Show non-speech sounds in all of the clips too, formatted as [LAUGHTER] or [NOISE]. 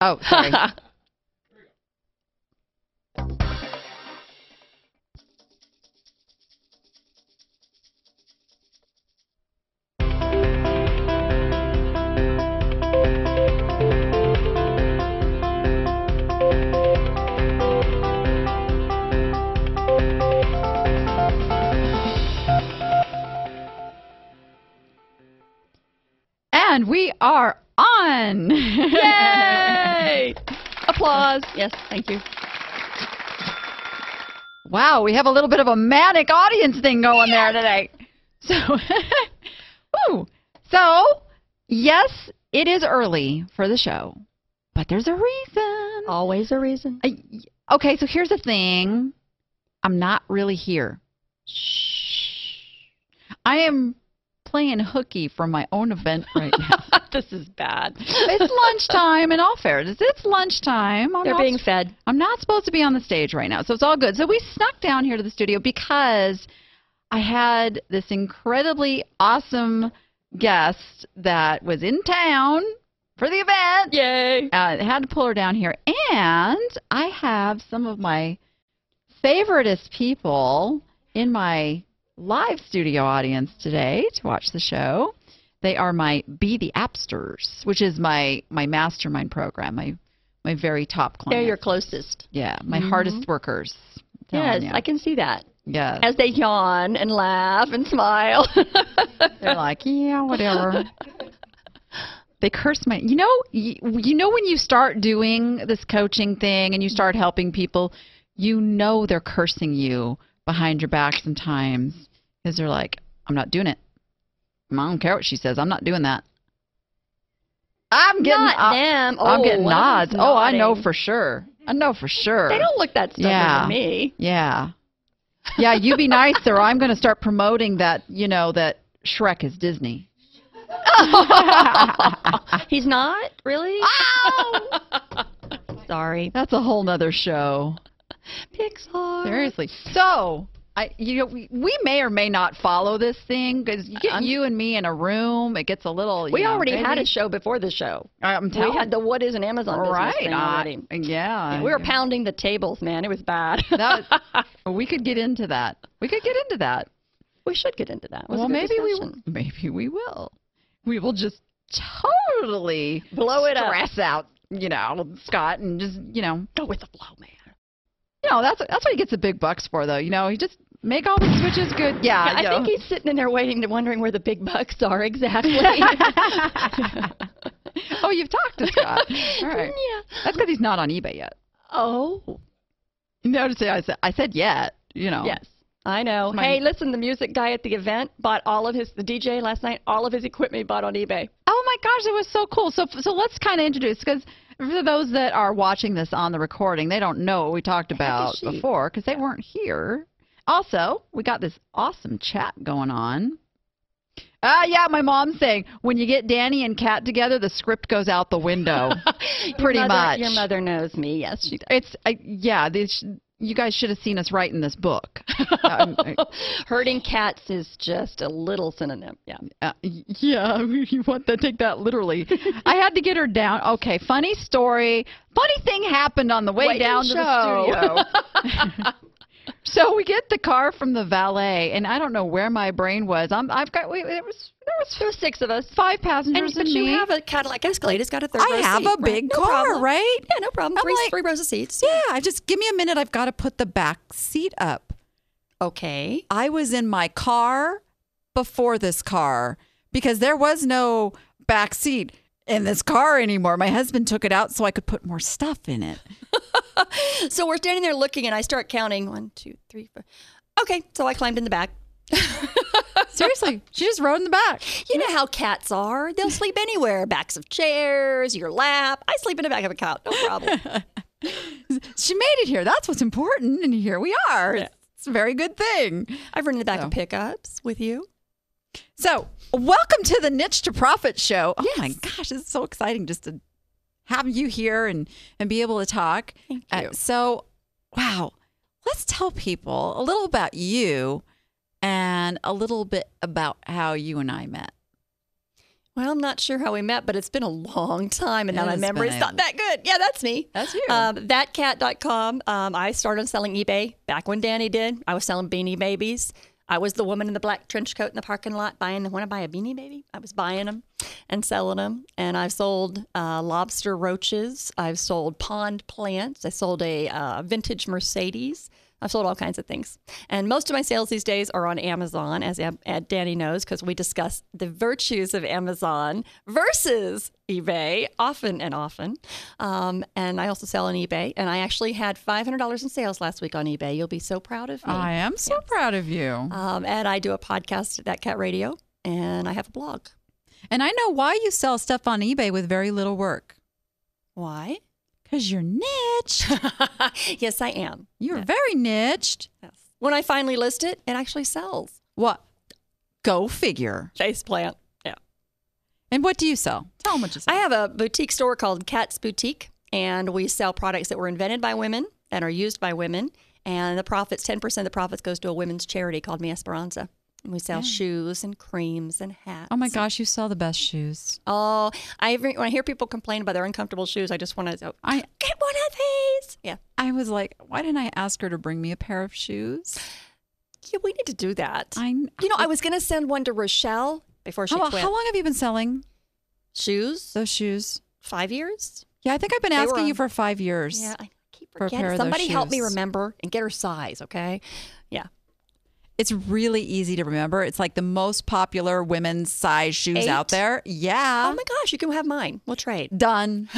Oh, sorry. [LAUGHS] and we are on. Yay! [LAUGHS] Applause. Yes, thank you. Wow, we have a little bit of a manic audience thing going there today. So, [LAUGHS] woo. So, yes, it is early for the show, but there's a reason. Always a reason. I, okay, so here's the thing. I'm not really here. Shh. I am playing hooky for my own event right [LAUGHS] now. [LAUGHS] this is bad. it's lunchtime in all fairness. It's lunchtime. I'm They're not being fed. I'm not supposed to be on the stage right now, so it's all good. So we snuck down here to the studio because I had this incredibly awesome guest that was in town for the event. Yay! Uh, had to pull her down here, and I have some of my favoriteest people in my live studio audience today to watch the show. They are my Be the Appsters, which is my my mastermind program. My my very top clients. They're your closest. Yeah, my Mhm. hardest workers. Yes, ya. I can see that. Yes. As they yawn and laugh and smile. [LAUGHS] They're like, yeah, whatever. they curse my. You know, you, you know when you start doing this coaching thing and you start helping people, you know they're cursing you behind your back sometimes because they're like, I'm not doing it. I don't care what she says. I'm not doing that. I'm getting. Not them. I'm Oh, getting nods. Oh, I know for sure. I know for sure. They don't look that stubborn Yeah. to me. Yeah. Yeah, you be nice or I'm going to start promoting that, you know, that Shrek is Disney. [LAUGHS] He's not really. Ow! [LAUGHS] Sorry, That's a whole nother show. Pixar. Seriously. So, I you know we, we may or may not follow this thing because you get I'm- you and me in a room, it gets a little. We know, already had a show before the show. I'm telling We had the what is an Amazon business right. thing I- already. yeah. we were pounding the tables, man. It was bad. That [LAUGHS] we could get into that. We could get into that. we should get into that. Well, maybe we maybe we will. We will just totally blow it up. stress out, you know, Scott, and just you know, Go with the flow, man. You know that's that's what he gets the big bucks for, though. You know, he just make all the switches good. Yeah, I you think he's sitting in there waiting, to wondering where the big bucks are exactly. [LAUGHS] oh, you've talked to Scott. [LAUGHS] All right, Yeah. that's because he's not on eBay yet. Oh. Notice I said I said yet. You know. Yes. I know. Hey, listen, the music guy at the event bought all of his, the DJ last night, all of his equipment he bought on eBay. Oh my gosh, it was so cool. So so let's kind of introduce because for those that are watching this on the recording, they don't know what we talked about before because they weren't here. Also, we got this awesome chat going on. Ah, yeah, my mom's saying when you get Danny and Kat together, the script goes out the window. [LAUGHS] Your Pretty mother- much. Your mother knows me. Yes, she does. it's I, yeah, this you guys should have seen us writing this book. [LAUGHS] Um, [LAUGHS] Herding cats is just a little synonym. Yeah. Uh, yeah, [LAUGHS] you want to take that literally. I had to get her down. Okay, funny story. Funny thing happened on the way Wait down to the studio. So we get the car from the valet, and I don't know where my brain was. I'm, I've got. Wait, there was there was There were six of us. five And, passengers but and you me. have a Cadillac Escalade. It's got a third row I have seat, a big right? Car, problem. right? Yeah, no problem. I'm Three, like- three rows of seats. Yeah, just give me a minute. I've got to put the back seat up. Okay. I was in my car before this car because there was no back seat in this car anymore. My husband took it out so I could put more stuff in it. [LAUGHS] [LAUGHS] So we're standing there looking, and I start counting one, two, three, four. Okay, so I climbed in the back. [LAUGHS] Seriously, she just rode in the back. You know how cats are. They'll sleep anywhere backs of chairs, your lap. I sleep in the back of a couch. No problem. [LAUGHS] She made it here. That's what's important. And here we are. It's a very good thing. I've ridden in the back So. of pickups with you. So, welcome to the Niche to Profit show. Oh my Yes. gosh, it's so exciting just to have you here and and be able to talk. Thank Uh, you. so, wow, let's tell people a little about you and a little bit about how you and I met. Well, I'm not sure how we met, but it's been a long time, and It now my memory's a- not that good. Yeah, that's me. That's you. Um, thatcat.com. Um, I started selling eBay back when Danny did. I was selling beanie babies. I was the woman in the black trench coat in the parking lot buying. Want to buy a beanie baby? I was buying them and selling them. And I've sold uh, lobster roaches. I've sold pond plants. I sold a uh, vintage Mercedes. I've sold all kinds of things. And most of my sales these days are on Amazon, as Danny knows, because we discuss the virtues of Amazon versus eBay often and often. Um, and I also sell on eBay. And I actually had $500 in sales last week on eBay. You'll be so proud of me. I am so proud of you. Um, and I do a podcast at That Cat Radio, and I have a blog. And I know why you sell stuff on eBay with very little work. Why? Because you're niched. [LAUGHS] yes, I am. You're very niched. Yes. When I finally list it, it actually sells. What? Go figure. Face plant. Yeah. And what do you sell? Tell them what you sell. I have a boutique store called Cat's Boutique, and we sell products that were invented by women and are used by women. And the profits, 10% of the profits goes to a women's charity called Mi Esperanza. We sell shoes and creams and hats. oh my gosh, you sell the best shoes. Oh, I when I hear people complain about their uncomfortable shoes, I just want to go, I get one of these. Yeah. I was like, why didn't I ask her to bring me a pair of shoes? Yeah, we need to do that. I you know, I was going to send one to Rochelle before she how, quit. how long have you been selling Shoes? those shoes? Five years? Yeah, I think I've been They were asking you for five years. Yeah, I keep For a forgetting. those Somebody help me remember and get her size, okay? It's really easy to remember. It's like the most popular women's size shoes Eight? out there. Yeah. Oh my gosh, you can have mine. We'll trade. Done.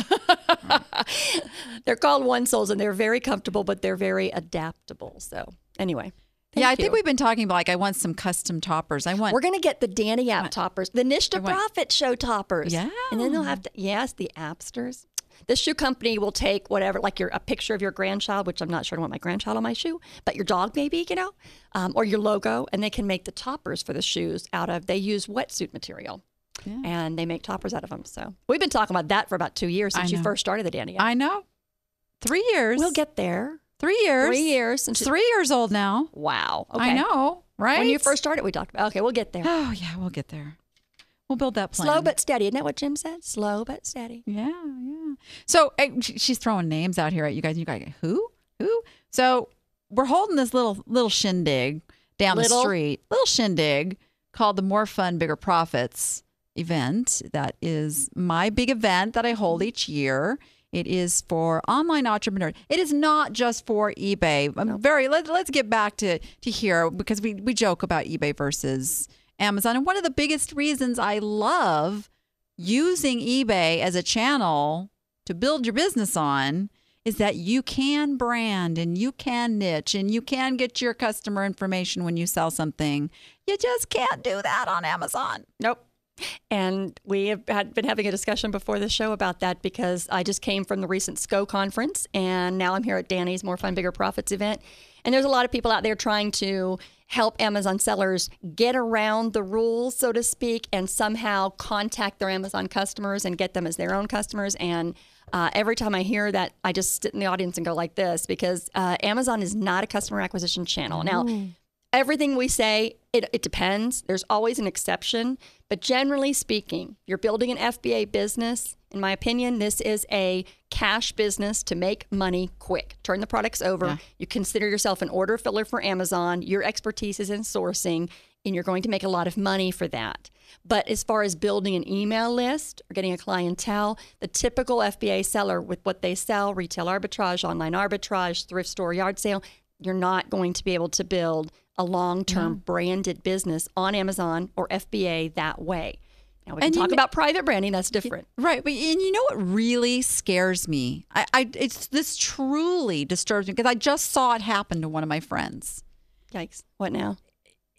[LAUGHS] They're called one soles and they're very comfortable, but they're very adaptable. So, anyway. yeah, I thank think we've been talking about like I want some custom toppers. I want We're going to get the Danny app toppers, the Niche to Profit show toppers. Yeah. And then they'll have to, yes, the appsters. The shoe company will take whatever, like your a picture of your grandchild, which I'm not sure I want my grandchild on my shoe, but your dog maybe, you know, um, or your logo, and they can make the toppers for the shoes out of. They use wetsuit material, Yeah. and they make toppers out of them. So we've been talking about that for about two years since you first started the Danny. I know. Three years. We'll get there. three years. Three years since. Three years old now. Wow. Okay. I know, right? When you first started, we talked about. Okay, we'll get there. Oh yeah, we'll get there. We'll build that plan. Slow but steady. Isn't that what Jim said? Slow but steady. Yeah, yeah. So eh, she's throwing names out here at you guys. You guys, who, who? So we're holding this little little shindig down Little? the street, little shindig called the More Fun, Bigger Profits event. That is my big event that I hold each year. It is for online entrepreneurs. It is not just for eBay. I'm very let, let's get back to to here because we we joke about eBay versus Amazon. And one of the biggest reasons I love using eBay as a channel to build your business on is that you can brand and you can niche and you can get your customer information when you sell something. You just can't do that on Amazon. Nope. And we have had been having a discussion before the show about that because I just came from the recent SCOE conference and now I'm here at Danny's More Fun, Bigger Profits event. And there's a lot of people out there trying to help Amazon sellers get around the rules, so to speak, and somehow contact their Amazon customers and get them as their own customers. And uh, every time I hear that, I just sit in the audience and go like this because uh, Amazon is not a customer acquisition channel. Now, everything we say, it, it depends. There's always an exception. But generally speaking, you're building an FBA business. In my opinion, this is a cash business to make money quick. Turn the products over. You consider yourself an order filler for Amazon. Your expertise is in sourcing, and you're going to make a lot of money for that. But as far as building an email list or getting a clientele, the typical FBA seller with what they sell, retail arbitrage, online arbitrage, thrift store, yard sale, you're not going to be able to build a long term branded business on Amazon or FBA that way. Now, we can And talk kn- about private branding, that's different. Right, but and you know what really scares me? I, I it's this truly disturbs me because I just saw it happen to one of my friends. Yikes. What now?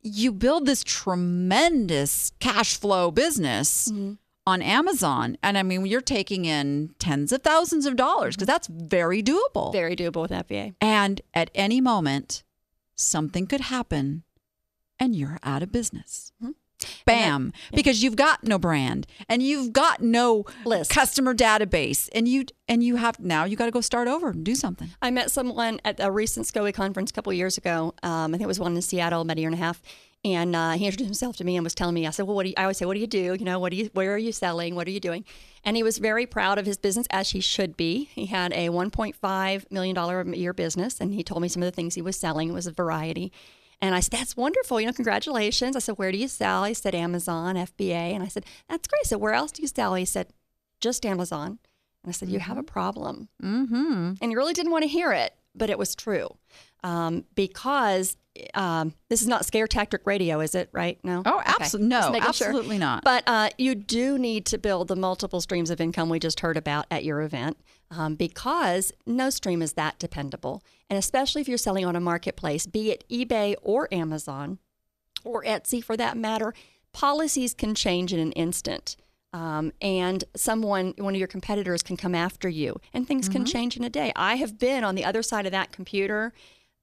you build this tremendous cash flow business Mm-hmm. on Amazon. And I mean, you're taking in tens of thousands of dollars because that's very doable. Very doable with FBA. And at any moment, something could happen and you're out of business. Mm-hmm. Bam. Because you've got no brand and you've got no List. customer database and you and you have now you got to go start over and do something. I met someone at a recent SCOE conference a couple years ago. Um, I think it was one in Seattle, about a year and a half. And uh, he introduced himself to me and was telling me, I said, well, what do you, I always say, what do you do? You know, what do you, where are you selling? What are you doing? And he was very proud of his business as he should be. He had a $1.5 million a year business and he told me some of the things he was selling. It was a variety. And I said, that's wonderful. You know, congratulations. I said, where do you sell? He said, Amazon, FBA. And I said, that's great. I said, where else do you sell? He said, just Amazon. And I said, you have a problem. Mm-hmm. And he really didn't want to hear it, but it was true. Um, because um, this is not scare tactic radio, is it? Right? No. Oh, absolutely Just no, making sure. absolutely not. But uh, you do need to build the multiple streams of income we just heard about at your event um, because no stream is that dependable. And especially if you're selling on a marketplace, be it eBay or Amazon or Etsy for that matter, policies can change in an instant. Um, and someone, one of your competitors, can come after you, and things can change in a day. I have been on the other side of that computer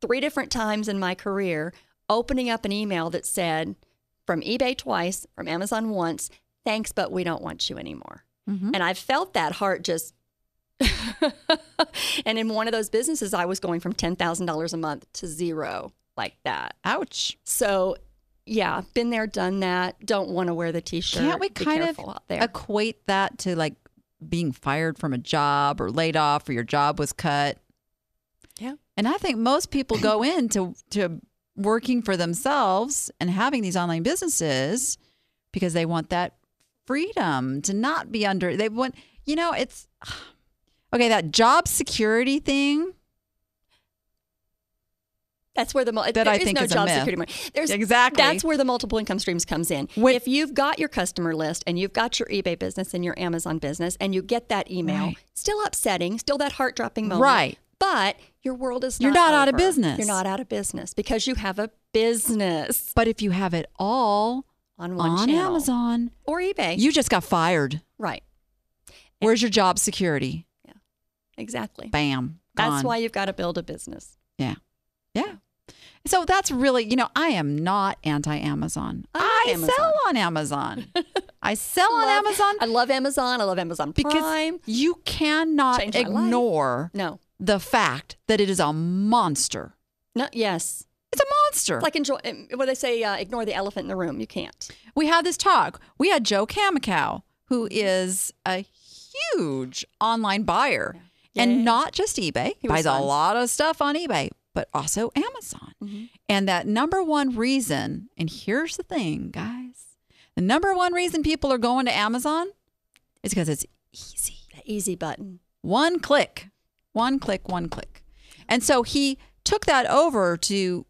three different times in my career, opening up an email that said, from eBay twice, from Amazon once, thanks, but we don't want you anymore. Mhm. And I felt that heart just. [LAUGHS] and in one of those businesses, I was going from $10,000 a month to zero like that. Ouch. So, yeah, been there, done that. Don't want to wear the t shirt. Can't we Be kind of equate that to like being fired from a job or laid off or your job was cut? And I think most people go [CLEARS THROAT] into to working for themselves and having these online businesses because they want that freedom to not be under they want you know it's [SIGHS] okay that job security thing That's where the That there I is no is job security money. There's Exactly. That's where the multiple income streams comes in. When- if you've got your customer list and you've got your eBay business and your Amazon business and you get that email, Right. still upsetting, still that heart dropping moment. Right. But your world is You're not not out of business. You're not out of business because you have a business but if you have it all on one on channel Amazon or eBay. you just got fired right. where's your job security Yeah. Exactly. bam That's gone. why you've got to build a business. Yeah. Yeah. So that's really, you know, I am not anti Amazon. I I Amazon. sell on Amazon. [LAUGHS] I sell on Love- Amazon I love Amazon. I love Amazon because Prime. you cannot life. ignore No. The fact that it is a monster. No. Yes. It's a monster. It's like enjoy. What they say, uh, ignore the elephant in the room. You can't. we had this talk. We had Joe Kamikow, who is a huge online buyer Yay. and not just eBay, He buys a lot of stuff on eBay, but also Amazon. And that number one reason, and here's the thing, guys the number one reason people are going to Amazon is because it's easy. The easy button. One click, one click, one click. And so he took that over to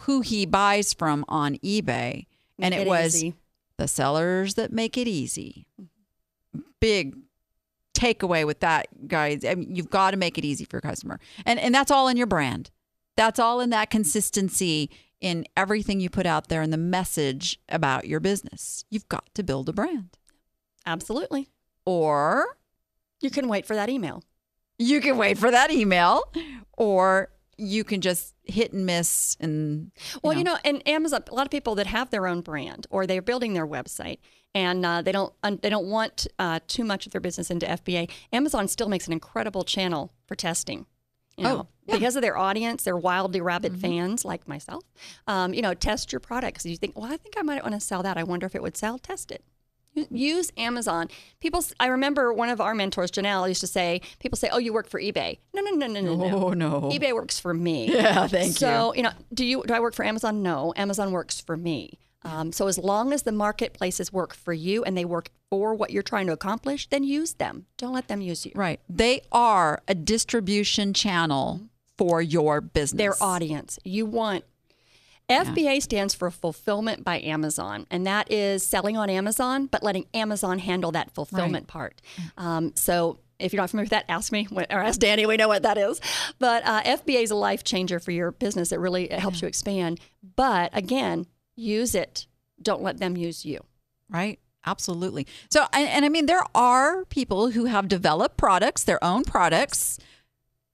who he buys from on eBay. And Make it, was easy. the sellers that make it easy. Mm-hmm. Big takeaway with that, guys. I mean, you've got to make it easy for your customer. And and that's all in your brand. That's all in that consistency in everything you put out there and the message about your business. You've got to build a brand. Absolutely. Or You can wait for that email. You can wait for that email or you can just hit and miss and Well, you know, and Amazon, a lot of people that have their own brand or they're building their website and uh, they don't un- they don't want uh, too much of their business into FBA. Amazon still makes an incredible channel for testing. You know, Oh, yeah. because of their audience, their wildly rabid fans like myself. Um, you know, test your product because you think, well, I think I might want to sell that. I wonder if it would sell. Test it. Use Amazon. People, I remember one of our mentors, Janelle, used to say, people say, "Oh, you work for eBay." No, no, no, no, no, no. Oh, no. eBay works for me. [LAUGHS] Yeah, thank so, you know, do you do I work for Amazon? No, Amazon works for me. Um, so as long as the marketplaces work for you and they work for what you're trying to accomplish, then use them. Don't let them use you. Right. They are a distribution channel for your business. Their audience. You want FBA stands for Fulfillment by Amazon, and that is selling on Amazon, but letting Amazon handle that fulfillment part. Um, so if you're not familiar with that, ask me or ask Danny. We know what that is. But uh, FBA is a life changer for your business. It really it helps you expand. But again, use it. Don't let them use you. Right. Absolutely. So, and, and I mean, there are people who have developed products, their own products,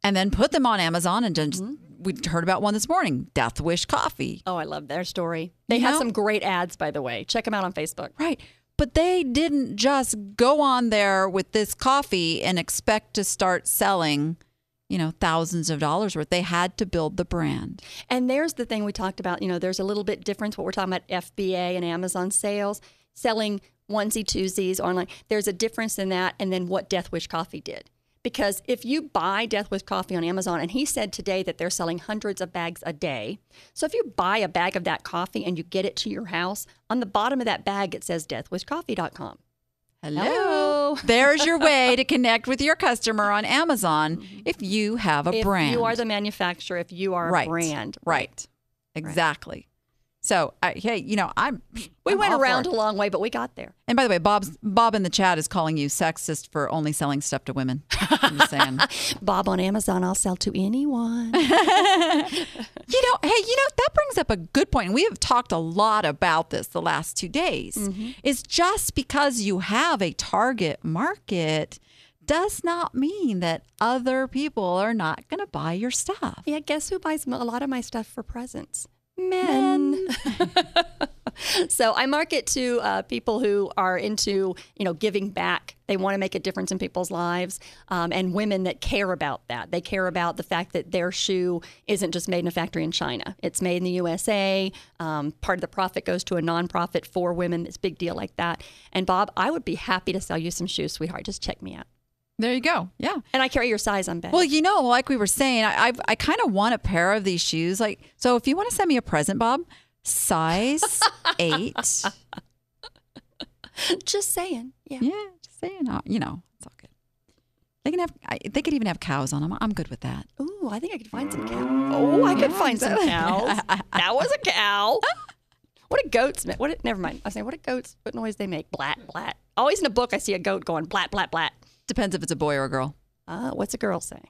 and then put them on Amazon. And just, Mm-hmm. We heard about one this morning Death Wish Coffee. Oh, I love their story. They You have know? some great ads, by the way. Check them out on Facebook. Right. But they didn't just go on there with this coffee and expect to start selling, you know, thousands of dollars worth. They had to build the brand. And there's the thing we talked about. You know, there's a little bit difference what we're talking about FBA and Amazon sales, selling onesie twosies online. There's a difference in that, and then what Death Wish Coffee did. Because if you buy Death Wish Coffee on Amazon, and he said today that they're selling hundreds of bags a day. So if you buy a bag of that coffee and you get it to your house, on the bottom of that bag it says deathwishcoffee.com. Hello. [LAUGHS] There's your way to connect with your customer on Amazon mm-hmm. if you have a brand. if brand. you are the manufacturer, if you are right. a brand. Right. Exactly. So, I hey, you know, I'm. We I'm went around a long way, but we got there. And by the way, Bob's Bob in the chat is calling you sexist for only selling stuff to women. I'm just saying. [LAUGHS] Bob on Amazon, I'll sell to anyone. [LAUGHS] You know, hey, you know, that brings up a good point. And we have talked a lot about this the last two days. Mm-hmm. Is just because you have a target market does not mean that other people are not going to buy your stuff. yeah, guess who buys a lot of my stuff for presents? Men. [LAUGHS] so I market to uh, people who are into, you know, giving back. They want to make a difference in people's lives, um, and women that care about that. They care about the fact that their shoe isn't just made in a factory in China; it's made in the USA. Um, part of the profit goes to a nonprofit for women. It's a big deal like that. And Bob, I would be happy to sell you some shoes, sweetheart. Just check me out. There you go. Yeah. And I carry your size on bag. Well, you know, like we were saying, I I've, I kind of want a pair of these shoes. Like, so if you want to send me a present, Bob, size [LAUGHS] eight. just saying. Yeah. Yeah, just saying. uh, You know, it's all good. They can have. I, they could even have cows on them. I'm good with that. Ooh, I think I could find some cows. Oh, I could find some cows. [LAUGHS] that was a cow. What do goats make? What? do- Never mind. I was saying, what do goats? What noise they make? Blat blat. Always in a book, I see a goat going blat blat blat. Depends if it's a boy or a girl. Uh, what's a girl say?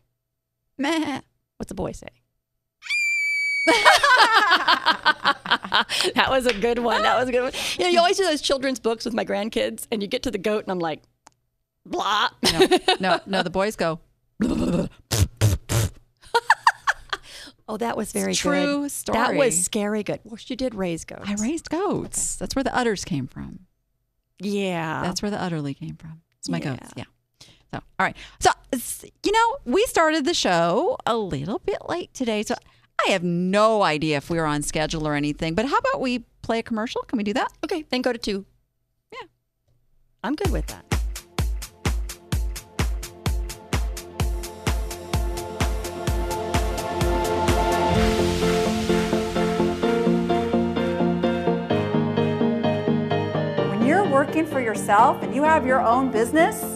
Meh. What's a boy say? [LAUGHS] that was a good one. That was a good one. You know, you always do those children's books with my grandkids, and you get to the goat, and I'm like, blah. No, no, no. The boys go. [LAUGHS] Oh, that was very true good. story. That was scary good. Well, she did raise goats. I raised goats. That's where the udders came from. Yeah. That's where the utterly came from. It's my goats. Yeah. Yeah. So, all right. So, you know, we started the show a little bit late today. So, I have no idea if we were on schedule or anything, but how about we play a commercial? Can we do that? Okay, then go to two. Yeah. I'm good with that. When you're working for yourself and you have your own business,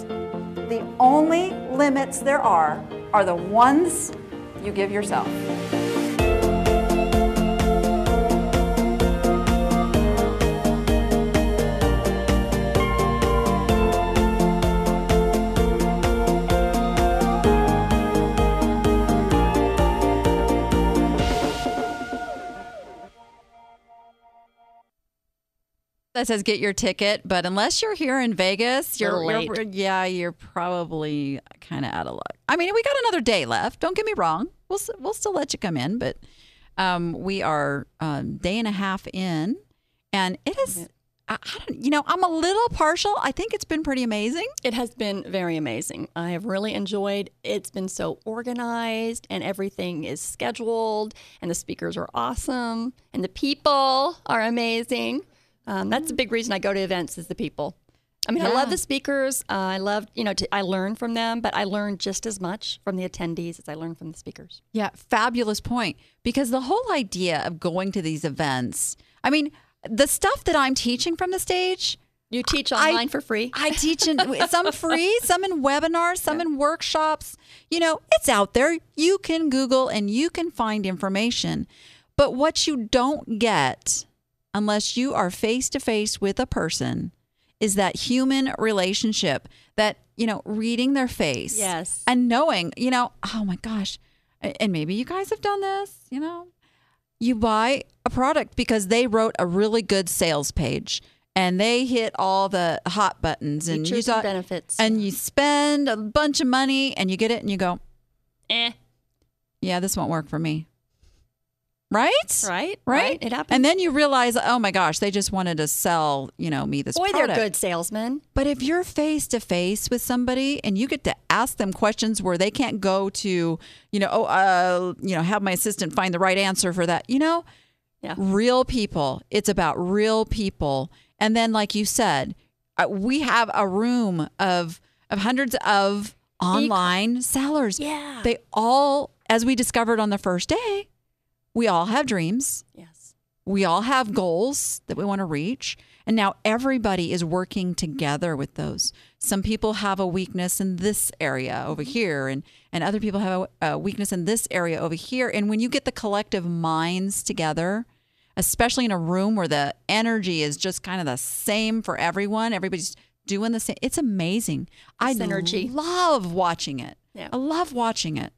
the only limits there are are the ones you give yourself. That says get your ticket, but unless you're here in Vegas, you're, Little you're late. yeah, you're probably kind of out of luck. I mean, we got another day left. Don't get me wrong. We'll we'll still let you come in, but um, we are um, day and a half in, and it is. I, I don't, you know, I'm a little partial. I think it's been pretty amazing. It has been very amazing. I have really enjoyed. It's been so organized and everything is scheduled and the speakers are awesome and the people are amazing. Um, that's a big reason I go to events is the people. I mean, I love the speakers. Uh, I love, you know, to, I learn from them, but I learn just as much from the attendees as I learn from the speakers. Yeah, fabulous point. Because the whole idea of going to these events, I mean, the stuff that I'm teaching from the stage, You teach I- online for free. I teach in some [LAUGHS] free, some in webinars, some in workshops. You know, it's out there. You can Google and you can find information. But what you don't get unless you are face to face with a person is that human relationship that, you know, reading their face. Yes. And knowing, you know, oh my gosh. And maybe you guys have done this, you know. You buy a product because they wrote a really good sales page and they hit all the hot buttons and you Features and thought, benefits. and you spend a bunch of money and you get it and you go, eh. yeah, this won't work for me. Right? Right? Right? It happens. And then you realize, oh my gosh, they just wanted to sell, you know, me this Boy, product. they're good salesmen. But if you're face to face with somebody and you get to ask them questions where they can't go to, you know, oh, uh, you know, have my assistant find the right answer for that, you know, Yeah. real people. It's about real people. And then, like you said, uh, we have a room of of hundreds of online sellers. Yeah. They all, as we discovered on the first day, we all have dreams. Yes. We all have goals that we want to reach. And now everybody is working together with those. Some people have a weakness in this area over here, and, and other people have a, a weakness in this area over here. And when you get the collective minds together, especially in a room where the energy is just kind of the same for everyone, everybody's doing the same. It's amazing. I Synergy. love watching it. Yeah. I love watching it.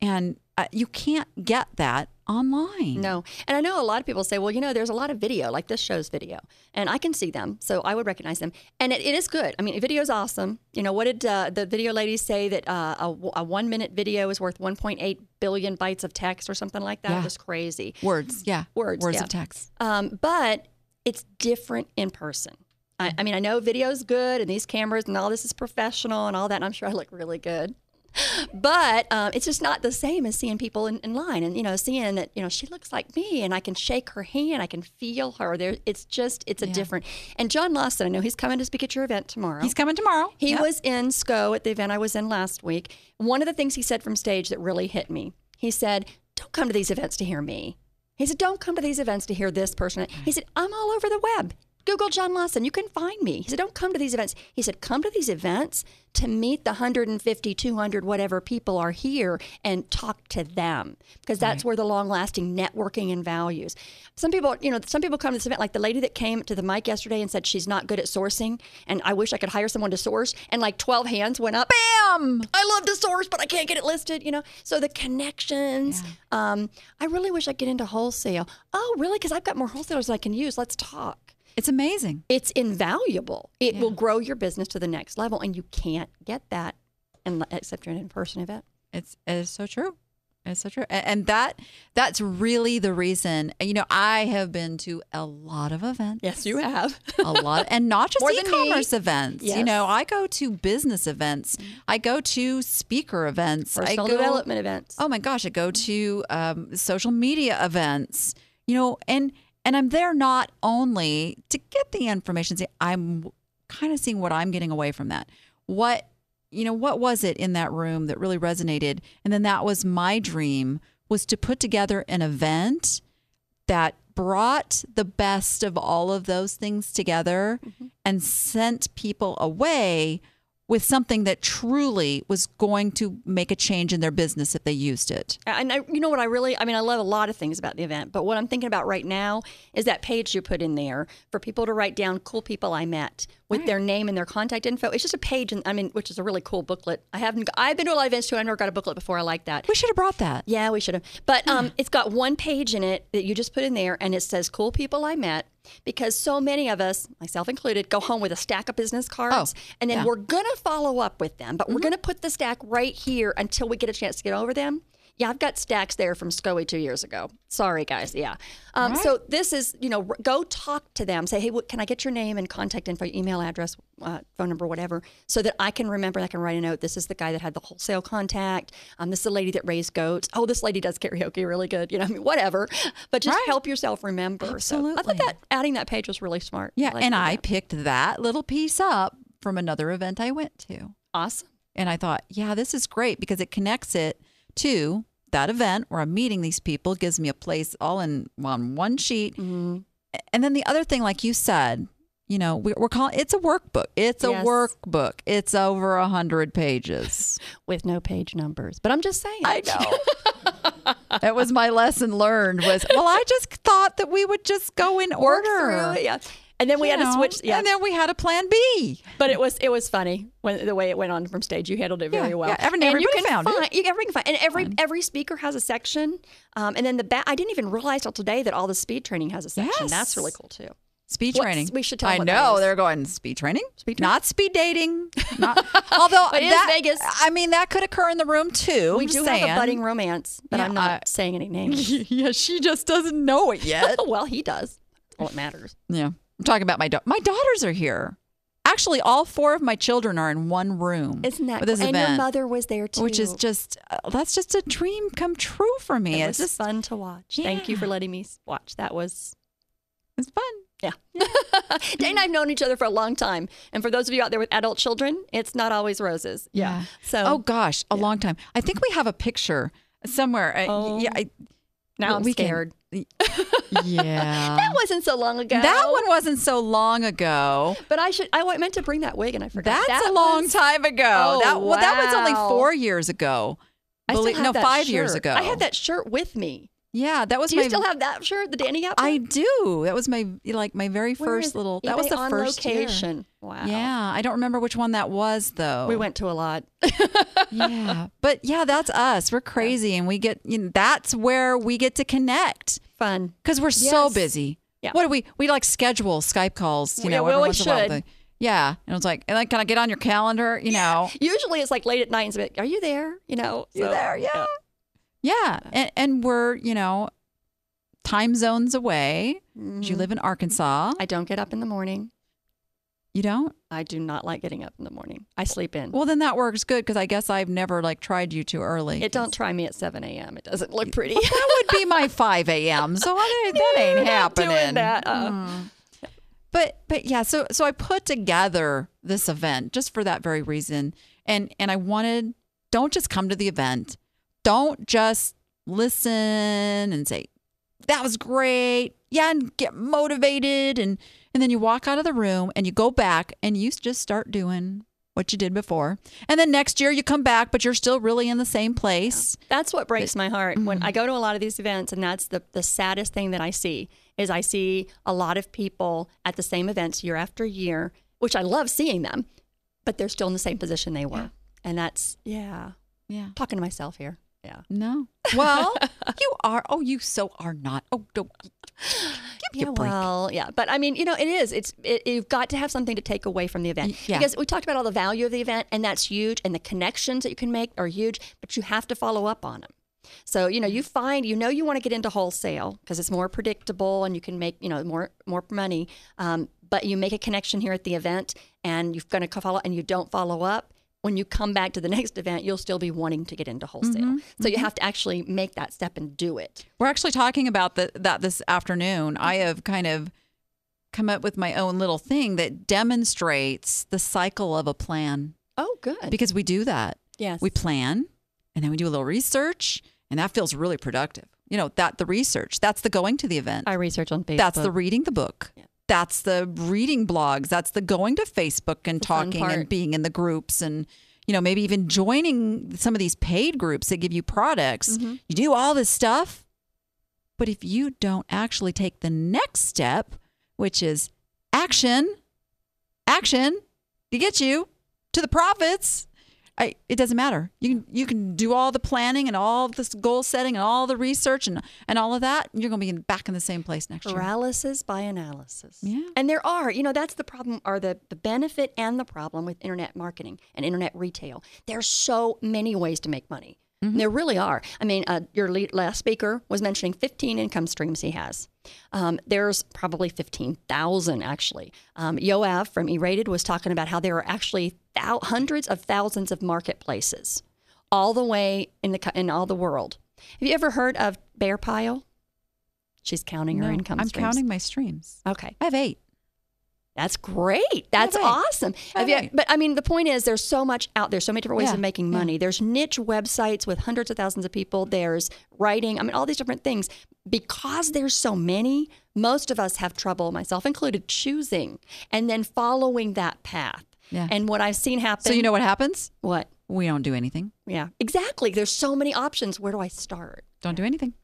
And uh, you can't get that online. No. And I know a lot of people say, well, you know, there's a lot of video, like this show's video, and I can see them. So I would recognize them. And it, it is good. I mean, video is awesome. You know, what did uh, the video ladies say that uh, a, a one minute video is worth 1.8 billion bytes of text or something like that? Yeah. It was crazy. Words, yeah. Words, Words yeah. of text. Um, but it's different in person. I, I mean, I know video's good and these cameras and all this is professional and all that. And I'm sure I look really good. But um, it's just not the same as seeing people in, in line and, you know, seeing that, you know, she looks like me and I can shake her hand. I can feel her. There, It's just, it's a different. And John Lawson, I know he's coming to speak at your event tomorrow. He's coming tomorrow. He Yep. was in SCOE at the event I was in last week. One of the things he said from stage that really hit me, he said, Don't come to these events to hear me. He said, Don't come to these events to hear this person. He said, I'm all over the web. Google John Lawson. You can find me. He said, Don't come to these events. He said, Come to these events to meet the 150, 200, whatever people are here and talk to them because that's where the long lasting networking and values. Some people, you know, some people come to this event, like the lady that came to the mic yesterday and said she's not good at sourcing and I wish I could hire someone to source. And like 12 hands went up. Bam! I love to source, but I can't get it listed, you know? So the connections. Um, I really wish I could get into wholesale. Oh, really? Because I've got more wholesalers I can use. Let's talk It's amazing. it's invaluable. It will grow your business to the next level, and you can't get that except you're an in-person event. It's it is so true. It's so true. And that that's really the reason. You know, I have been to a lot of events. Yes, you have. a lot and not just [LAUGHS] e-commerce events. You know, I go to business events. I go to speaker events. I Personal go, development events. Oh my gosh, I go to um, social media events. You know, and and I'm there not only to get the information. see, I'm kind of seeing what I'm getting away from that. What you know, what was it in that room that really resonated? And then that was my dream was to put together an event that brought the best of all of those things together mm-hmm. and sent people away with something that truly was going to make a change in their business if they used it. And I, you know what I really, I mean, I love a lot of things about the event, but what I'm thinking about right now is that page you put in there for people to write down cool people I met with their name and their contact info. It's just a page, and I mean, which is a really cool booklet. I haven't, I've been to a lot of events too. I've never got a booklet before. I like that. We should have brought that. Yeah, we should have. But um, it's got one page in it that you just put in there, and it says "cool people I met." Because so many of us, myself included, go home with a stack of business cards, Oh, and then yeah. we're gonna follow up with them, but we're gonna put the stack right here until we get a chance to get over them. Yeah, I've got stacks there from SCOE two years ago. Sorry, guys. Yeah. Um, So this is, you know, go talk to them. Say, hey, what, can I get your name and contact info, email address, uh, phone number, whatever, so that I can remember. I can write a note. This is the guy that had the wholesale contact. Um, this is the lady that raised goats. Oh, this lady does karaoke really good. You know, I mean, whatever. But just Right. help yourself remember. So I thought that adding that page was really smart. Yeah, like and that. I picked that little piece up from another event I went to. awesome. And I thought, yeah, this is great because it connects it to that event where I'm meeting these people, gives me a place all in on one sheet. Mm-hmm. And then the other thing, like you said, you know, we, we're calling it's a workbook. It's a Yes. workbook. It's over a hundred pages. [LAUGHS] With no page numbers, but I'm just saying. I know. [LAUGHS] that was my lesson learned. Was well, I just thought that we would just go in order. through yeah. And then we you had to switch. Yeah. and then we had a plan B. But it was it was funny when the way it went on from stage. You handled it very Yeah, well. yeah, every- and you everybody can found it. You, everybody can find, and every every speaker has a section. Um, and then the back. I didn't even realize till today that all the speed training has a section. Yes. That's really cool too. Speed What's- training. we should tell I know they're going speed training, Speed training? not speed dating. [LAUGHS] Not, although But it that, Vegas. I mean, that could occur in the room too. we I'm do just have a budding romance, but Yeah, I'm not saying any names. [LAUGHS] yeah, she just doesn't know it yet. [LAUGHS] well, he does. All that matters. yeah, I'm talking about my da- my daughters are here. Actually, all four of my children are in one room. Isn't that with this cool? And your mother was there too. which is just uh, that's just a dream come true for me. it it's was just fun to watch. Thank you for letting me watch. That was it's fun. yeah. Dane [LAUGHS] and I've known each other for a long time, and for those of you out there with adult children, it's not always roses. Yeah. So oh gosh, a long time. I think we have a picture somewhere. Uh, Oh. yeah, I, now I'm we can- scared. [LAUGHS] yeah. That wasn't so long ago. That one wasn't so long ago. But I should. I meant to bring that wig, and I forgot. That's That a long was- time ago. Oh, that well, that was only four years ago. I still Believe- have no, that five years ago. I had that shirt with me. Yeah, that was Do you my. still have that shirt, the Danny Gap? I do. That was my like my very first little. That was the on first year. Wow. Yeah, I don't remember which one that was though. We went to a lot. [LAUGHS] yeah, but yeah, that's us. We're crazy, and we get. You know, that's where we get to connect Fun. because we're so busy. Yeah. What do we? We like schedule Skype calls. You Yeah, know, we once in a while. should. Yeah, and it's like, and like, can I get on your calendar? You know, Usually it's like late at night and it's like, are you there? You know, you so- there? Yeah, yeah, and and we're you know, time zones away. You live in Arkansas. I don't get up in the morning. You don't? I do not like getting up in the morning. I sleep in. Well, then that works good because I guess I've never like tried you too early. it don't try me at 7 a.m. It doesn't look pretty. that would be my [LAUGHS] 5 a.m. So I, that ain't not happening. doing that. Uh, Mm. But but yeah, so so I put together this event just for that very reason, and and I wanted don't just come to the event, don't just listen and say that was great, yeah, and get motivated, and and then you walk out of the room and you go back and you just start doing what you did before, and then next year you come back, but you're still really in the same place. That's what breaks my heart when Mm-hmm. I go to a lot of these events, and that's the the saddest thing that I see is I see a lot of people at the same events year after year, which I love seeing them, but they're still in the same position they were, and that's yeah. Yeah. Talking to myself here. Yeah. No. [LAUGHS] Well, you are. Oh, you so are not. Oh, don't. Give Yeah, well, yeah, but I mean, you know, it is. It's it, you've got to have something to take away from the event yeah. because we talked about all the value of the event, and that's huge, and the connections that you can make are huge, but you have to follow up on them. So you know, you find you know you want to get into wholesale because it's more predictable and you can make you know more more money. Um, but you make a connection here at the event, and you're going to follow, and you don't follow up. When you come back to the next event, you'll still be wanting to get into wholesale. Mm-hmm. So you have to actually make that step and do it. We're actually talking about the, that this afternoon. I have kind of come up with my own little thing that demonstrates the cycle of a plan Oh, good. because we do that. yes. We plan and then we do a little research, and that feels really productive. You know, that the research, that's the going to the event. I research on Facebook. That's the reading the book. That's the reading blogs. That's the going to Facebook and The talking and being in the groups and you know maybe even joining some of these paid groups that give you products. Mm-hmm. You do all this stuff, but if you don't actually take the next step, which is action, action to get you to the profits, I, it doesn't matter. You can you can do all the planning and all this goal setting and all the research and and all of that. And you're going to be in, back in the same place next year. Paralysis by analysis. Yeah. And there are, you know, that's the problem, or the, the benefit and the problem with internet marketing and internet retail. There's so many ways to make money. There really are. I mean, uh, your last speaker was mentioning 15 income streams he has. Um, there's probably 15,000 actually. Um, Yoav from E-Rated was talking about how there are actually thou- hundreds of thousands of marketplaces all the way in the in all the world. Have you ever heard of Bear Pile? She's counting her No, income I'm streams. counting my streams. Okay. I have eight. That's great. That's right. awesome. Have you, but I mean, the point is, there's so much out there, so many different ways Yeah, of making yeah. money. There's niche websites with hundreds of thousands of people. There's writing. I mean, all these different things. Because there's so many, most of us have trouble, myself included, choosing and then following that path. Yeah. And what I've seen happen. So you know what happens? what? We don't do anything. Yeah, exactly. There's so many options. Where do I start? Don't do anything.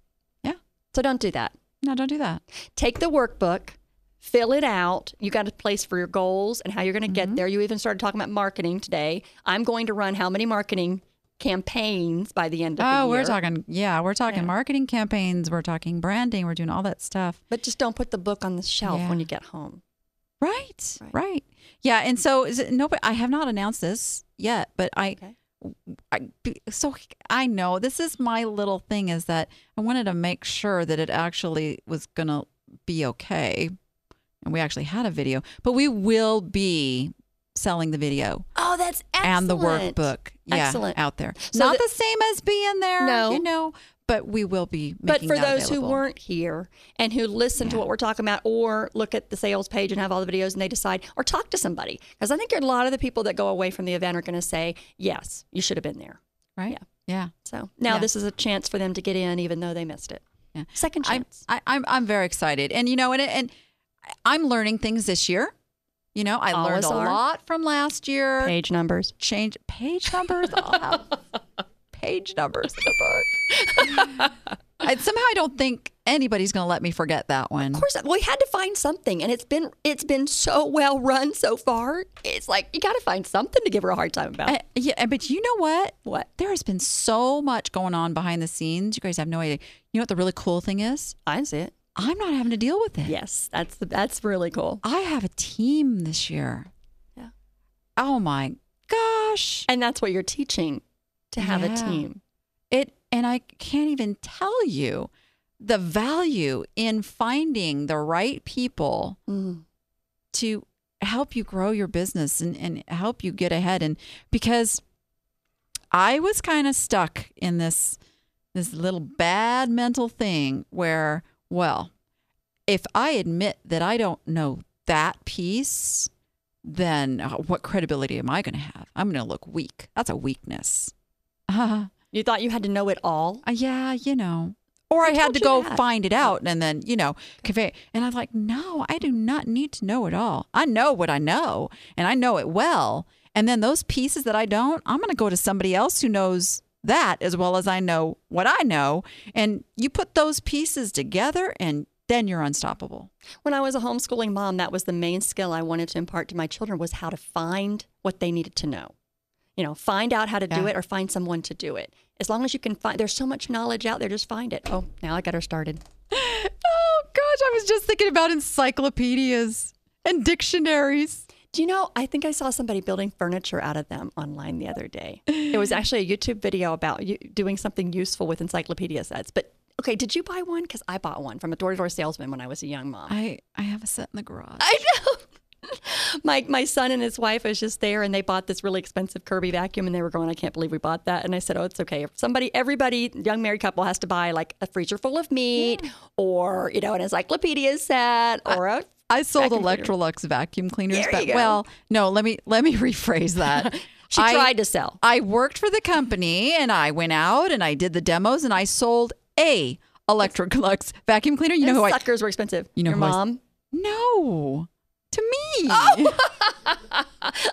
Yeah. So don't do that. No, don't do that. take the workbook, fill it out. You got a place for your goals and how you're going to Mm-hmm. get there. You even started talking about marketing today. I'm going to run how many marketing campaigns by the end of the Oh, we're talking, yeah, we're talking Yeah. marketing campaigns. We're talking branding. We're doing all that stuff. But just don't put the book on the shelf Yeah. when you get home. Right, Right. right. Yeah, and so is it, nobody. I have not announced this yet, but I, Okay. I, so I know this is my little thing is that I wanted to make sure that it actually was gonna be okay, and we actually had a video, but we will be selling the video Oh, that's excellent. and the workbook, yeah, Excellent. out there. So Not the- the same as being there, No. you know, but we will be. But for those who weren't here and who listen to what we're talking about or look at the sales page and have all the videos and they decide or talk to somebody, because I think a lot of the people that go away from the event are going to say, yes, you should have been there. right? Yeah. yeah. So now Yeah. this is a chance for them to get in, even though they missed it. Yeah. Second chance. I, I'm I'm very excited, and you know, and and I'm learning things this year. You know, I learned a are. lot from last year. Page numbers. Change page numbers. I'll have [LAUGHS] page numbers in the book. [LAUGHS] I, somehow I don't think anybody's going to let me forget that one. Of course, Well, we had to find something, and it's been it's been so well run so far. It's like you got to find something to give her a hard time about. Yeah, but you know what? what? There has been so much going on behind the scenes. You guys have no idea. You know what the really cool thing is? I see it. I'm not having to deal with it. Yes, that's the, that's really cool. I have a team this year. Yeah. Oh my gosh. And that's what you're teaching to have a team. It and I can't even tell you the value in finding the right people Mm. to help you grow your business and, and help you get ahead and because I was kind of stuck in this this little bad mental thing where well if I admit that I don't know that piece then uh, what credibility am I going to have? I'm going to look weak. That's a weakness. Uh, [LAUGHS] You thought you had to know it all? uh, yeah, you know. Or I, had to go that. find it out and then, you know, convey. And I'm like, no, I do not need to know it all. I know what I know and I know it well. And then those pieces that I don't, I'm going to go to somebody else who knows that as well as I know what I know. And you put those pieces together and then you're unstoppable. When I was a homeschooling mom, that was the main skill I wanted to impart to my children was how to find what they needed to know. You know, find out how to do it or find someone to do it. As long as you can find, there's so much knowledge out there, just find it. Oh, now I got her started. [LAUGHS] Oh, gosh. I was just thinking about encyclopedias and dictionaries. Do you know, I think I saw somebody building furniture out of them online the other day. It was actually a YouTube video about you doing something useful with encyclopedia sets. But okay, did you buy one? Because I bought one from a door to door salesman when I was a young mom. I, I have a set in the garage. I know. [LAUGHS] my my son and his wife was just there, and they bought this really expensive Kirby vacuum, and they were going, "I can't believe we bought that." And I said, "Oh, it's okay. If somebody, everybody, young married couple has to buy like a freezer full of meat, or you know, an encyclopedia set, or a I sold Vacuum cleaner. Electrolux vacuum cleaners, but go. well, no, let me let me [LAUGHS] rephrase that. [LAUGHS] She I- tried to sell. I worked for the company and I went out and I did the demos and I sold a Electrolux [LAUGHS] vacuum cleaner. You know who I suckers were expensive. You know Your who I- mom. No. To me.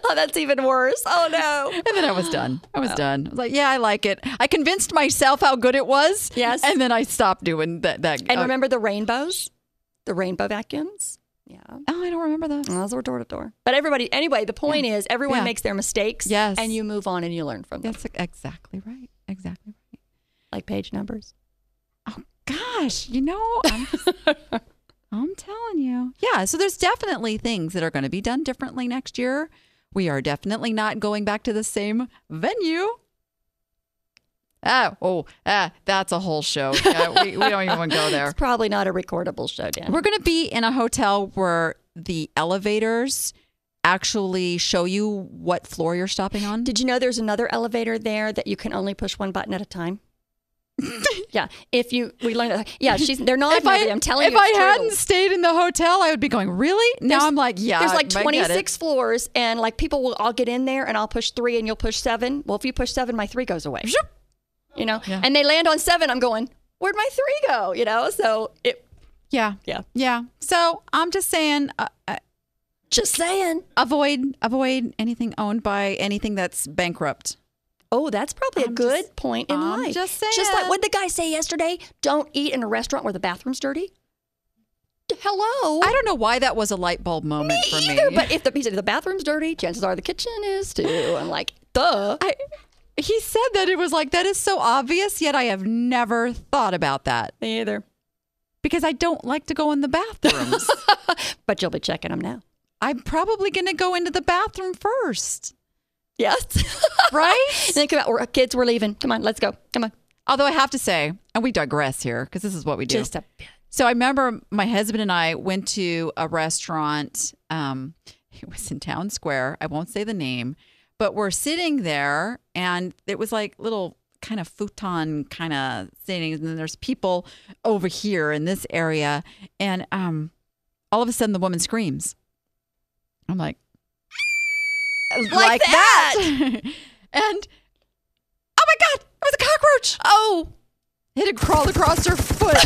Oh, that's even worse. Oh no. And then I was done. I was done. I was like, yeah, I like it. I convinced myself how good it was. Yes. And then I stopped doing that. that And uh, remember the rainbows, the rainbow vacuums. Yeah. Oh, I don't remember those. Those were door to door. But everybody, anyway, the point is everyone Yeah. makes their mistakes. Yes. And you move on and you learn from them, That's exactly right. Exactly right. like page numbers. Oh gosh, you know, I'm, [LAUGHS] I'm telling you. Yeah, so there's definitely things that are going to be done differently next year. We are definitely not going back to the same venue. Oh, oh, ah, that's a whole show. Yeah, we, we don't even want to go there. It's probably not a recordable show, Dan. We're going to be in a hotel where the elevators actually show you what floor you're stopping on. Did you know there's another elevator there that you can only push one button at a time? [LAUGHS] yeah. If you, we learned that. Yeah, she's, they're not. if I, I'm telling if you. If I hadn't stayed in the hotel, I would be going, really? Now There's- I'm like, yeah. There's like I get it. 26 floors, and like people will all get in there, and I'll push three, and you'll push seven. Well, if you push seven, my three goes away. You know, Yeah. and they land on seven. I'm going, where'd my three go? You know, so it. Yeah. Yeah. Yeah. So I'm just saying, uh, uh, Just saying. avoid avoid anything owned by anything that's bankrupt. Oh, that's probably a I'm good just- point in I'm life. just saying. Just like what the guy say yesterday? Don't eat in a restaurant where the bathroom's dirty. Hello. I don't know why that was a light bulb moment for either, me. but if the, he said, if the bathroom's dirty, chances are the kitchen is too. I'm like, duh. I, he said that it was like that is so obvious, yet I have never thought about that Me either. because I don't like to go in the bathrooms. [LAUGHS] But you'll be checking them now. I'm probably going to go into the bathroom first, Yes. [LAUGHS] right? [LAUGHS] Think about we're, kids. We're leaving. Come on, let's go. Come on. Although I have to say, and we digress here because this is what we do. Just a bit. So I remember my husband and I went to a restaurant. Um, it was in Town Square. I won't say the name, but we're sitting there, and it was like little kind of futon kind of sittings, and then there's people over here in this area, and um, all of a sudden the woman screams. I'm like, Like that. [LAUGHS] and oh my god, it was a cockroach! Oh, It had crawled across her foot.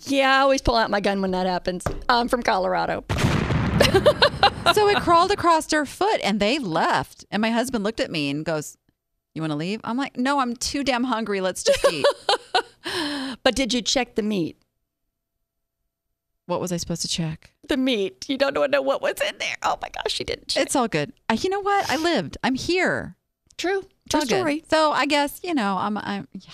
[LAUGHS] yeah. I always pull out my gun when that happens. I'm from Colorado. So it crawled across her foot and they left. And my husband looked at me and goes, You want to leave? I'm like, No, I'm too damn hungry. Let's just eat. [LAUGHS] But did you check the meat? what was I supposed to check? The meat. You don't know what was in there. Oh my gosh, she didn't check. It's all good. Uh, you know what? I lived. I'm here. true. True all good. So I guess, you know, I'm, I'm yeah.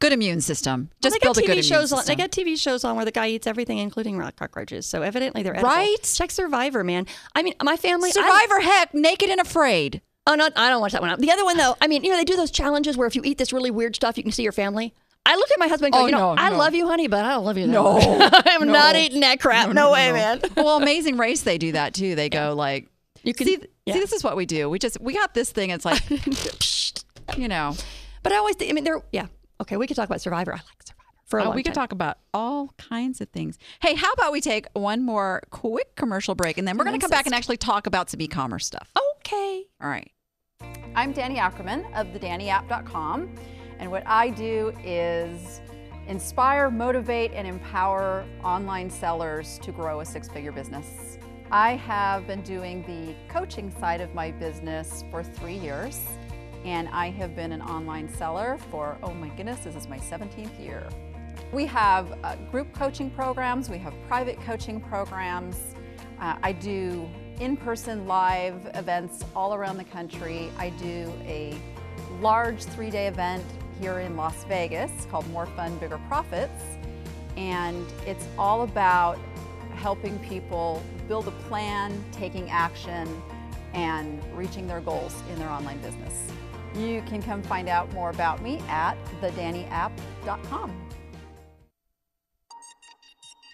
Good immune system. Just Well, build a TV good immune shows on. system. They got TV shows on where the guy eats everything, including rock cockroaches. So evidently they're edible. Right? Check Survivor, man. I mean, my family. Survivor heck, naked and afraid. oh no, I don't watch that one. The other one though. I mean, you know, they do those challenges where if you eat this really weird stuff, you can see your family. I look at my husband and go, Oh, you know, no, I no. love you, honey, but I don't love you. that No. [LAUGHS] I'm No. not eating that crap. No, way, man. [LAUGHS] well, Amazing Race, they do that too. They go like, You can see, yeah. see, this is what we do. We just, we got this thing. It's like, [LAUGHS] you know, But I always, I mean, they're yeah. Okay, we could talk about Survivor. I like Survivor for a Oh, long we could time. talk about all kinds of things. Hey, how about we take one more quick commercial break and then we're going to come back and actually talk about some e-commerce stuff. Okay. All right. I'm Danni Ackerman of thedanniapp.com, and what I do is inspire, motivate, and empower online sellers to grow a six figure business. I have been doing the coaching side of my business for three years, and I have been an online seller for, oh my goodness, this is my 17th year. We have uh, group coaching programs, we have private coaching programs. Uh, I do in person live events all around the country. I do a large three day event here in Las Vegas called More Fun, Bigger Profits. And it's all about helping people build a plan, taking action, and reaching their goals in their online business. You can come find out more about me at thedanniapp.com.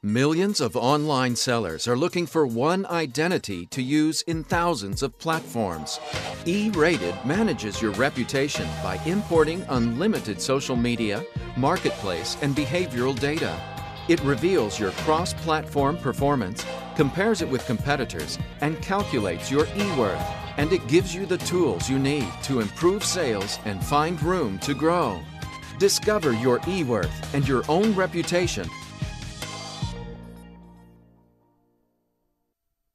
Millions of online sellers are looking for one identity to use in thousands of platforms. E Rated manages your reputation by importing unlimited social media, marketplace, and behavioral data. It reveals your cross platform performance, compares it with competitors, and calculates your e worth. And it gives you the tools you need to improve sales and find room to grow. Discover your e worth and your own reputation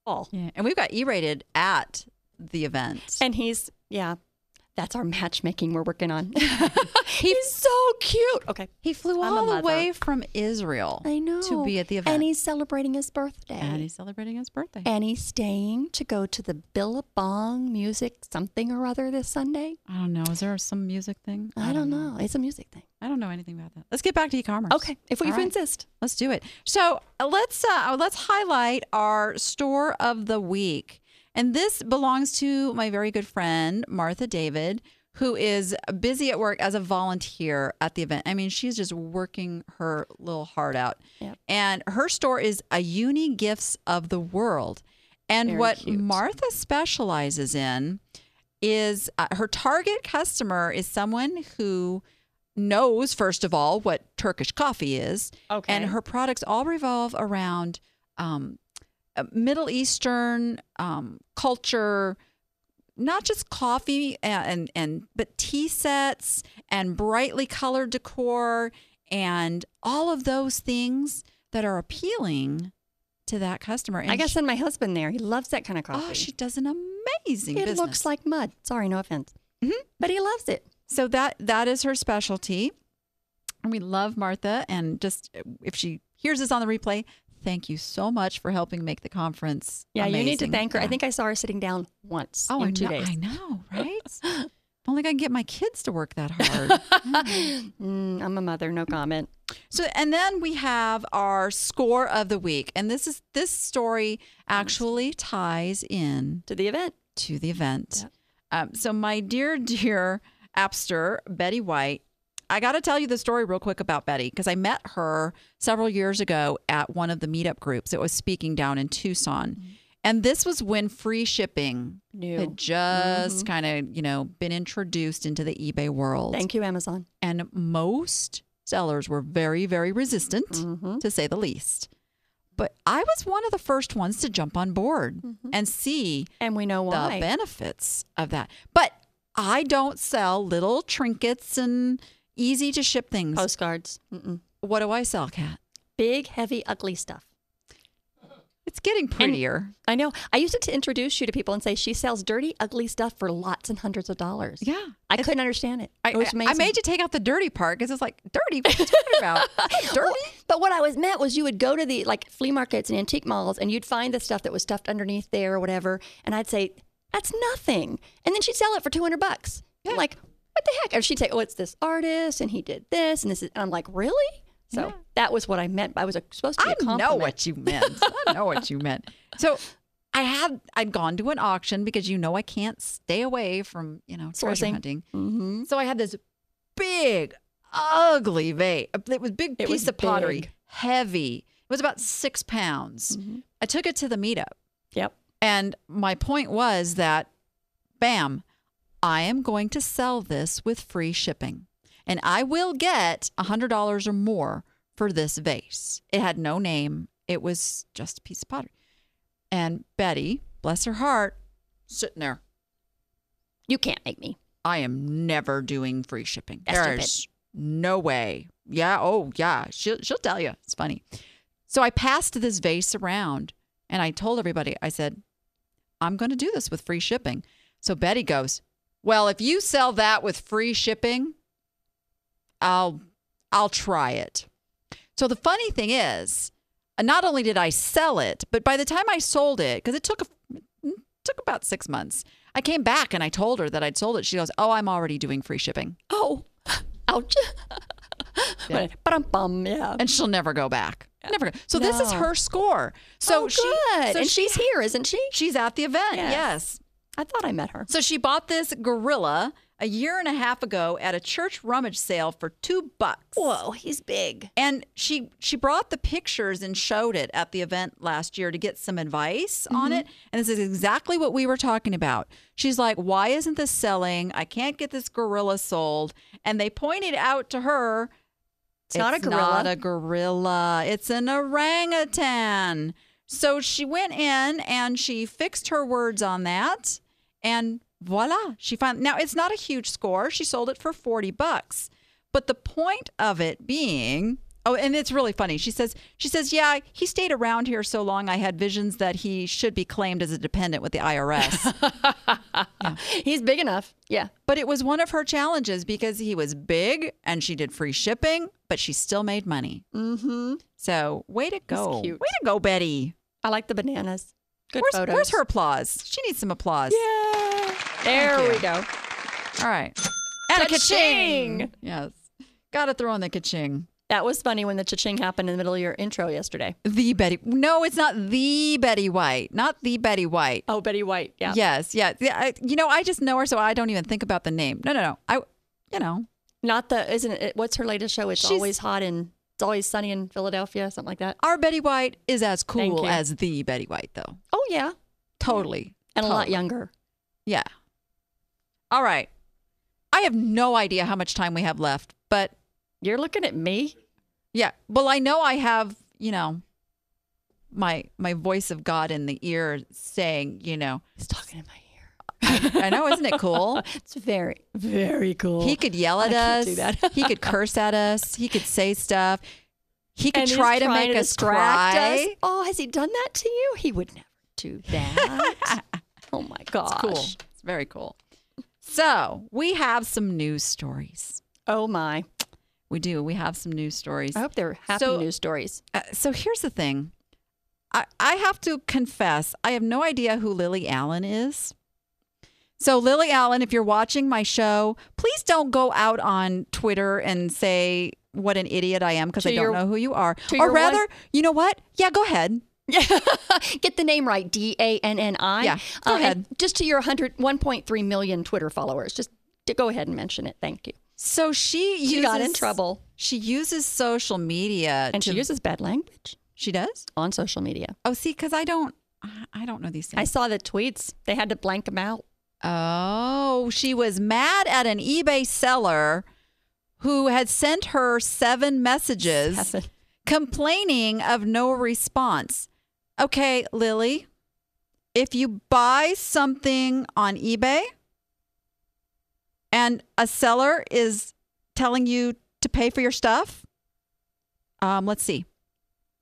All. Yeah. And we've got eRated at the event. And he's yeah. That's our matchmaking we're working on. [LAUGHS] he's so cute. Okay. he flew I'm all the mother. way from Israel I know. to be at the event. And he's celebrating his birthday. And he's celebrating his birthday. And he's staying to go to the Billabong music something or other this Sunday. I don't know. Is there some music thing? I, don't know. It's a music thing. I don't know anything about that. Let's get back to e-commerce. Okay, if we right. insist. Let's do it. So uh, let's uh, let's highlight our store of the week, and this belongs to my very good friend Martha David, who is busy at work as a volunteer at the event. I mean, she's just working her little heart out, Yep. and her store is a Uni Gifts of the World. And Very what cute. Martha specializes in is uh, her target customer is someone who knows first of all what Turkish coffee is, Okay. and her products all revolve around um, Middle Eastern um, culture, not just coffee and, and and but tea sets and brightly colored decor and all of those things that are appealing to that customer. And I guess send my husband there. He loves that kind of coffee. oh, she does an amazing it business. looks like mud. Sorry, no offense. Mhm. But he loves it. So that that is her specialty. And we love Martha and just if she hears us on the replay, thank you so much for helping make the conference. Yeah, you need to thank her. I think I saw her sitting down once Oh, in I two know, days. I know, [LAUGHS] right? if only I can get my kids to work that hard. [LAUGHS] Mm, I'm a mother, no comment. So, and then we have our score of the week, and this is this story actually ties in To the event. to the event. Um, so, my dear, dear appster Betty White, I got to tell you the story real quick about Betty because I met her several years ago at one of the meetup groups. It was speaking down in Tucson, and this was when free shipping New. had just kind of you know been introduced into the eBay world Thank you, Amazon. and most sellers were very, very resistant, Mm-hmm. to say the least. But I was one of the first ones to jump on board and see And we know the Mm-hmm. benefits of that. But I don't sell little trinkets and easy to ship things. Postcards. Mm-mm. What do I sell, Kat? Big, heavy, ugly stuff. It's getting prettier. I know. I used it to introduce you to people and say she sells dirty, ugly stuff for lots and hundreds of dollars. yeah. I couldn't understand it. I, it was amazing. I made you take out the dirty part because it's like, dirty? What are you talking about? [LAUGHS] dirty? But what I was meant was you would go to the like flea markets and antique malls and you'd find the stuff that was stuffed underneath there or whatever, and I'd say that's nothing, and then she'd sell it for two hundred bucks. I'm like, what the heck? Or she'd say, oh, it's this artist and he did this and this, is, and I'm like, really? So that was what I meant. I was supposed to be I know what you meant. I know what you meant. So I had I'd gone to an auction because you know I can't stay away from you know treasure Sourcing. hunting. Mm-hmm. So I had this big, ugly vase. It was a big It piece was of pottery, big. heavy. It was about six pounds. I took it to the meetup, Yep. and my point was that, bam, I am going to sell this with free shipping. And I will get $100 or more for this vase. It had no name, it was just a piece of pottery. And Betty, bless her heart, sitting there. You can't make me. I am never doing free shipping. That's There's no way. Yeah. Oh, yeah. She'll she'll tell you. It's funny. So I passed this vase around and I told everybody. I said, "I'm going to do this with free shipping." So Betty goes, "Well, if you sell that with free shipping, I'll I'll try it." So the funny thing is, uh, not only did I sell it, but by the time I sold it, because it took a took about six months. I came back and I told her that I'd sold it. She goes, "Oh, I'm already doing free shipping, Oh, ouch. Yeah. But I'm bum. Yeah. and she'll never go back. Never go." So this is her score. So oh, she, so and she- she's here, isn't she? she's at the event. Yes. yes. I thought I met her. So she bought this gorilla a year and a half ago at a church rummage sale for two bucks. Whoa, he's big. And she she brought the pictures and showed it at the event last year to get some advice Mm-hmm. on it. And this is exactly what we were talking about. She's like, "Why isn't this selling? I can't get this gorilla sold." And they pointed out to her, It's not a gorilla. not a gorilla. It's an orangutan." So she went in and she fixed her words on that, and voila, she found. Now it's not a huge score. She sold it for forty bucks. But the point of it being, oh, and it's really funny. She says, she says, yeah, he stayed around here so long. I had visions that he should be claimed as a dependent with the IRS. [LAUGHS] He's big enough. Yeah. but it was one of her challenges because he was big and she did free shipping, but she still made money. Mm-hmm. So way to go, cute. way to go, Betty. I like the bananas. Good Where's, photos. where's her applause? She needs some applause. Yeah. There we go. All right. And a Cha-ching. ka-ching. Yes. Got to throw in the ka-ching. That was funny when the cha-ching happened in the middle of your intro yesterday. The Betty. No, it's not the Betty White. Not the Betty White. Oh, Betty White. Yeah. Yes, yeah. yeah I, you know, I just know her, so I don't even think about the name. No, no, no. I, you know, Not the, isn't it? What's her latest show? It's She's- always hot and it's always sunny in Philadelphia, something like that. our Betty White is as cool as the Betty White, though. Oh, yeah. Totally. And a lot younger. Yeah. All right. I have no idea how much time we have left, but You're looking at me. yeah. Well, I know I have, you know, my my voice of God in the ear saying, you know, He's talking in my ear. I know, isn't it cool? [LAUGHS] It's very, very cool. He could yell at I us. do that. he could curse at us. He could say stuff. He could And try to make us distract cry. us. Oh, has he done that to you? He would never do that. [LAUGHS] oh my gosh. It's cool. It's very cool. So we have some news stories. Oh my. We do. We have some news stories. I hope they're happy So- news stories. Uh, so here's the thing. I, I have to confess, I have no idea who Lily Allen is. So, Lily Allen, if you're watching my show, please don't go out on Twitter and say what an idiot I am because I don't your- know who you are. Or rather, one- you know what? Yeah, go ahead. [LAUGHS] Get the name right. D A N N I. Yeah, go Uh, ahead. Just to your 100, 1.3 million Twitter followers. Just go ahead and mention it. Thank you. So she She got in trouble. She uses social media, And to, she uses bad language She does. on social media. Oh, see, because I don't, I don't know these things. I saw the tweets. They had to blank them out. Oh, she was mad at an eBay seller who had sent her seven messages Seven. complaining of no response. Okay, Lily, if you buy something on eBay and a seller is telling you to pay for your stuff, um, let's see,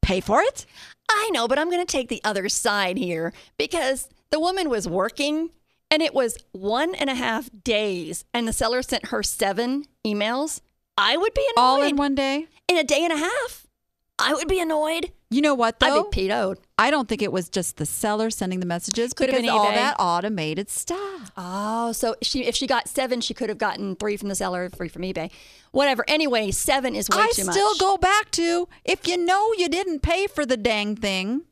pay for it? I know, but I'm going to take the other side here because the woman was working and it was one and a half days and the seller sent her seven emails. I would be annoyed. All in one day? In a day and a half. I would be annoyed. You know what, though? I'd be PO'd. I don't think it was just the seller sending the messages Could have because been all that automated stuff. Oh, so she if she got seven, she could have gotten three from the seller, three from eBay. Whatever. Anyway, seven is way I too still go back to if you know you didn't pay for the dang thing,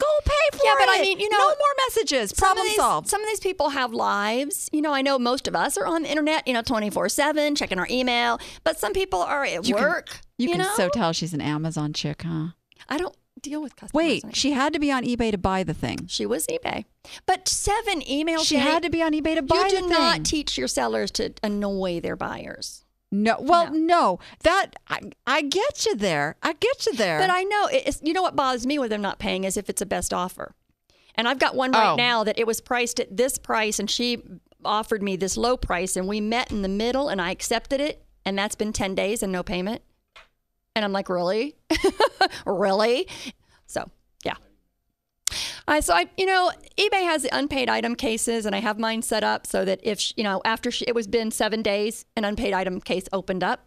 go pay for Yeah, it. but I mean, you know, no more messages. Some Problem these- solved. Some of these people have lives. You know, I know most of us are on the internet, you know, 24 7, checking our email, but some people are at You can- work. you, can know? so tell she's an Amazon chick, huh? I don't deal with customers. Wait, anymore. she had to be on eBay to buy the thing. she was eBay. But seven emails. She had to be on eBay to buy the thing. You do not teach your sellers to annoy their buyers. No, well, No. no. That I, I get you there. I get you there. But I know it's, you know what bothers me with them not paying is if it's a best offer. And I've got one right Oh. now that it was priced at this price and she offered me this low price and we met in the middle and I accepted it and that's been 10 days and no payment. And I'm like, "Really? [LAUGHS] really?" So, I so I you know eBay has the unpaid item cases and I have mine set up so that if sh- you know after sh- it was been seven days an unpaid item case opened up.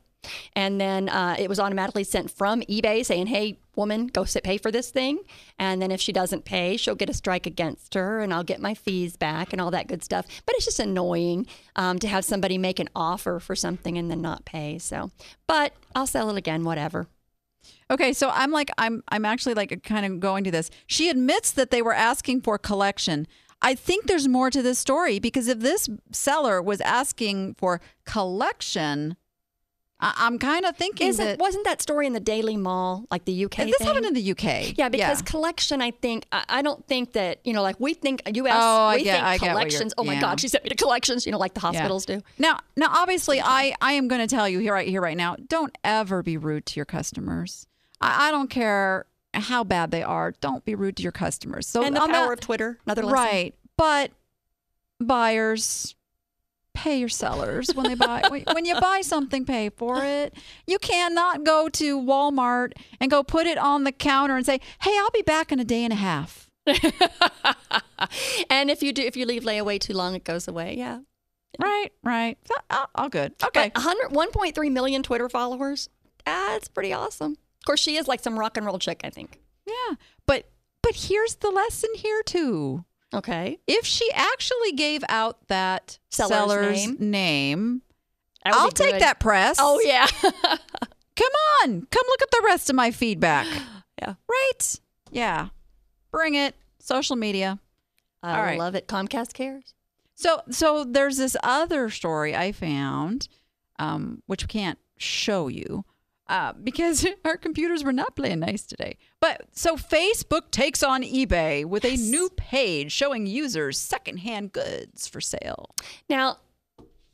And then uh, it was automatically sent from eBay saying hey woman go sit pay for this thing. And then if she doesn't pay she'll get a strike against her and I'll get my fees back and all that good stuff. But it's just annoying um, to have somebody make an offer for something and then not pay so. But I'll sell it again whatever Okay, so I'm like I'm I'm actually like kind of going to this. She admits that they were asking for collection. I think there's more to this story because if this seller was asking for collection, I, I'm kind of thinking Isn't, that wasn't that story in the Daily Mail like the UK this thing? happened in the UK. Yeah, because collection, I think, I, I don't think that, you know, like we think, US, Oh, I we get- think I get what collections. Oh my yeah. God, she sent me to collections, you know, like the Yeah. hospitals do. Now, now, obviously, I I am going to tell you here right here right now. Don't ever be rude to your customers. I, I don't care how bad they are. Don't be rude to your customers. So and the power that- of Twitter, another lesson. Right. But buyers pay your sellers when they buy when, you buy something pay for it. You cannot go to Walmart and go put it on the counter and say, "Hey, I'll be back in a day and a half." [LAUGHS] And if you do, if you leave layaway too long, it goes away. Yeah. Right, right. All, all good. Okay. But 100, 1.3 million Twitter followers, that's pretty awesome. Of course, she is like some rock and roll chick, I think. Yeah. But but here's the lesson here too. Okay. If she actually gave out that Seller's seller's, name. name, That I'll take good. that press. Oh, yeah. [LAUGHS] Come on. Come look at the rest of my feedback. [GASPS] yeah. Right? Yeah. Bring it. Social media. I All right. love it. Comcast cares. So so there's this other story I found, um, which we can't show you. Uh, because [LAUGHS] our computers were not playing nice today. But so Facebook takes on eBay with a new page showing users secondhand goods for sale. Now,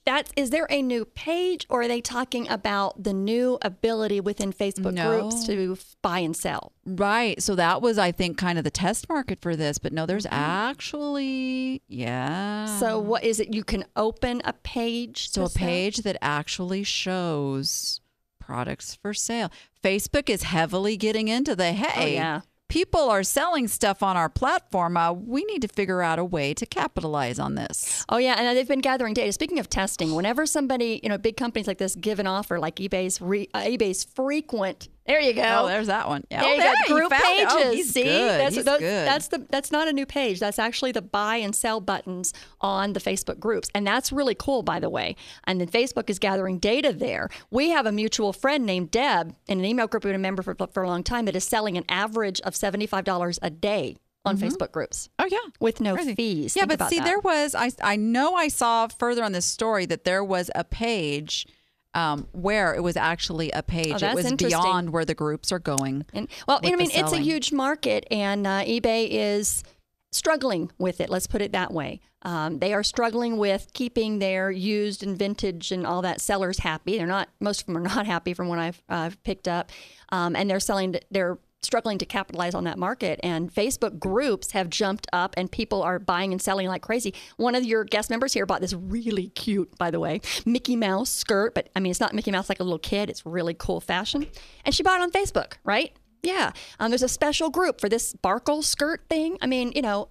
that's is there a new page or are they talking about the new ability within Facebook groups to buy and sell? Right. So that was, I think, kind of the test market for this. But no, there's actually, yeah. So what is it? You can open a page. So to a sell? page that actually shows products for sale. Facebook is heavily getting into the hey, yeah. people are selling stuff on our platform. Uh, we need to figure out a way to capitalize on this. Oh yeah, and they've been gathering data. Speaking of testing, whenever somebody, you know, big companies like this give an offer, like eBay's re, uh, eBay's frequent There you go. Oh, there's that one. Yeah. There oh, you there, go. Group oh, pages. Oh, See, good. that's those- good. that's the that's not a new page. That's actually the buy and sell buttons on the Facebook groups, and that's really cool, by the way. And then Facebook is gathering data there. We have a mutual friend named Deb in an email group we've been a member for for a long time that is selling an average of seventy five dollars a day on mm-hmm. Facebook groups oh yeah. with no Crazy. fees. Yeah, Think but see, that. there was I I know I saw further on this story that there was a page um, where it was actually a page. Oh, it was beyond where the groups are going. And well, I mean, it's a huge market, and uh, eBay is struggling with it. Let's put it that way. Um, they are struggling with keeping their used and vintage and all that sellers happy. They're not. Most of them are not happy, from what I've uh, picked up, um, and they're selling. They're struggling to capitalize on that market. And Facebook groups have jumped up, and people are buying and selling like crazy. One of your guest members here bought this really cute, by the way, Mickey Mouse skirt. But I mean, it's not Mickey Mouse like a little kid. It's really cool fashion, and she bought it on Facebook, right? Yeah. Um, there's a special group for this sparkle skirt thing. I mean, you know,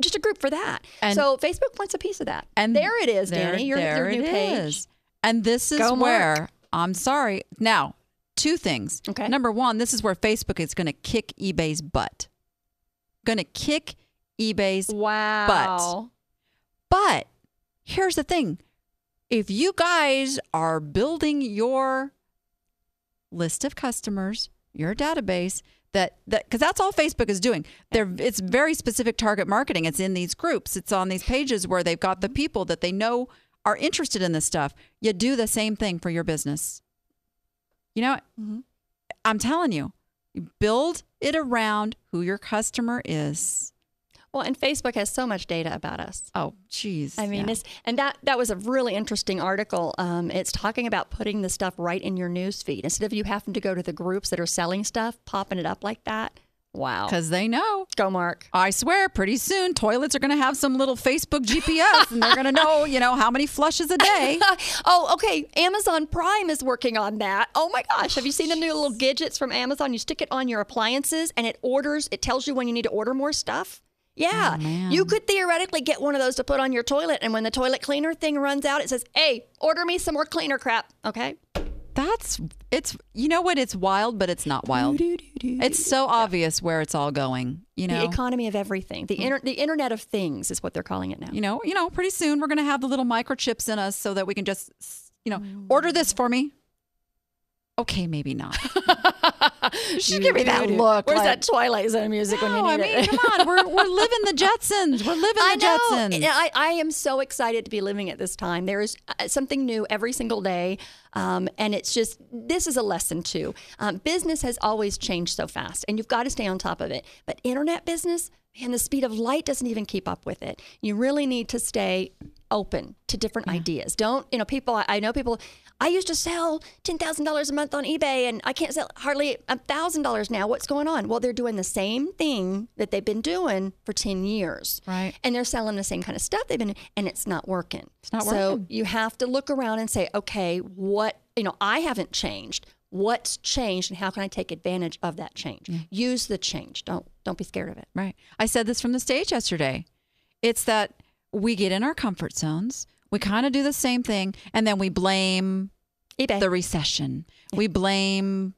just a group for that. And- so Facebook wants a piece of that. And there it is, there- Danni. Your, there your new page. is. And this is Go, Mark. where I'm sorry. Now, two things. Okay. Number one, this is where Facebook is going to kick eBay's butt. Going to kick eBay's Wow. Butt. But here's the thing if you guys are building your list of customers, your database, that that because that's all Facebook is doing. They're it's very specific target marketing. It's in these groups. It's on these pages where they've got the people that they know are interested in this stuff. You do the same thing for your business. You know, I'm telling you, you build it around who your customer is. Well, and Facebook has so much data about us. Oh, geez. I mean, yeah. it's, and that that was a really interesting article. Um, it's talking about putting the stuff right in your news feed instead of you having to go to the groups that are selling stuff, popping it up like that. Wow. because they know. Go, Mark. I swear, pretty soon toilets are going to have some little Facebook GPS, and they're going to know, you know, how many flushes a day. [LAUGHS] oh, okay. Amazon Prime is working on that. Oh my gosh. Have you seen the new little gadgets from Amazon? You stick it on your appliances and it orders, it tells you when you need to order more stuff. Yeah. Oh, you could theoretically get one of those to put on your toilet. And when the toilet cleaner thing runs out, it says, hey, order me some more cleaner crap. Okay. That's it's. You know what? It's wild, but it's not wild. It's so obvious where it's all going. You know. The economy of everything. The, mm. inter- the Internet of Things is what they're calling it now. you know. You know. Pretty soon we're going to have the little microchips in us so that we can just, you know, order this mm. for me. Okay, maybe not. [LAUGHS] Just give me that look. Where's like- that Twilight Zone music when you No, need I mean, it? come on. We're we're living the Jetsons. We're living [LAUGHS] I the know. Jetsons. And I, I am so excited to be living at this time. There is uh, something new every single day. Um, and it's just, this is a lesson too. Um, business has always changed so fast, and you've got to stay on top of it. But internet business, man, the speed of light doesn't even keep up with it. You really need to stay open to different ideas. Don't, you know, people, I know people, I used to sell $10,000 a month on eBay and I can't sell hardly $1,000 now. What's going on? Well, they're doing the same thing that they've been doing for 10 years. Right. And they're selling the same kind of stuff they've been, and it's not working. It's not so working. So you have to look around and say, okay, what, you know, I haven't changed. What's changed and how can I take advantage of that change? Mm. Use the change. Don't don't be scared of it. Right. I said this from the stage yesterday. It's that we get in our comfort zones. We kind of do the same thing, and then we blame eBay. the recession. We blame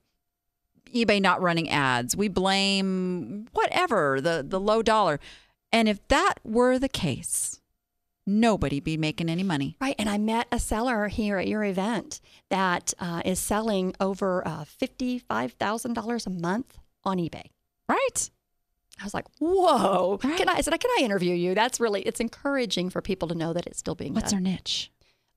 eBay not running ads. We blame whatever the the low dollar. And if that were the case, nobody be making any money. Right. And I met a seller here at your event that uh, is selling over uh, $55,000 a month on eBay. Right. I was like, whoa. Right. Can I, I said, can I interview you? That's really, it's encouraging for people to know that it's still being What's done. their niche?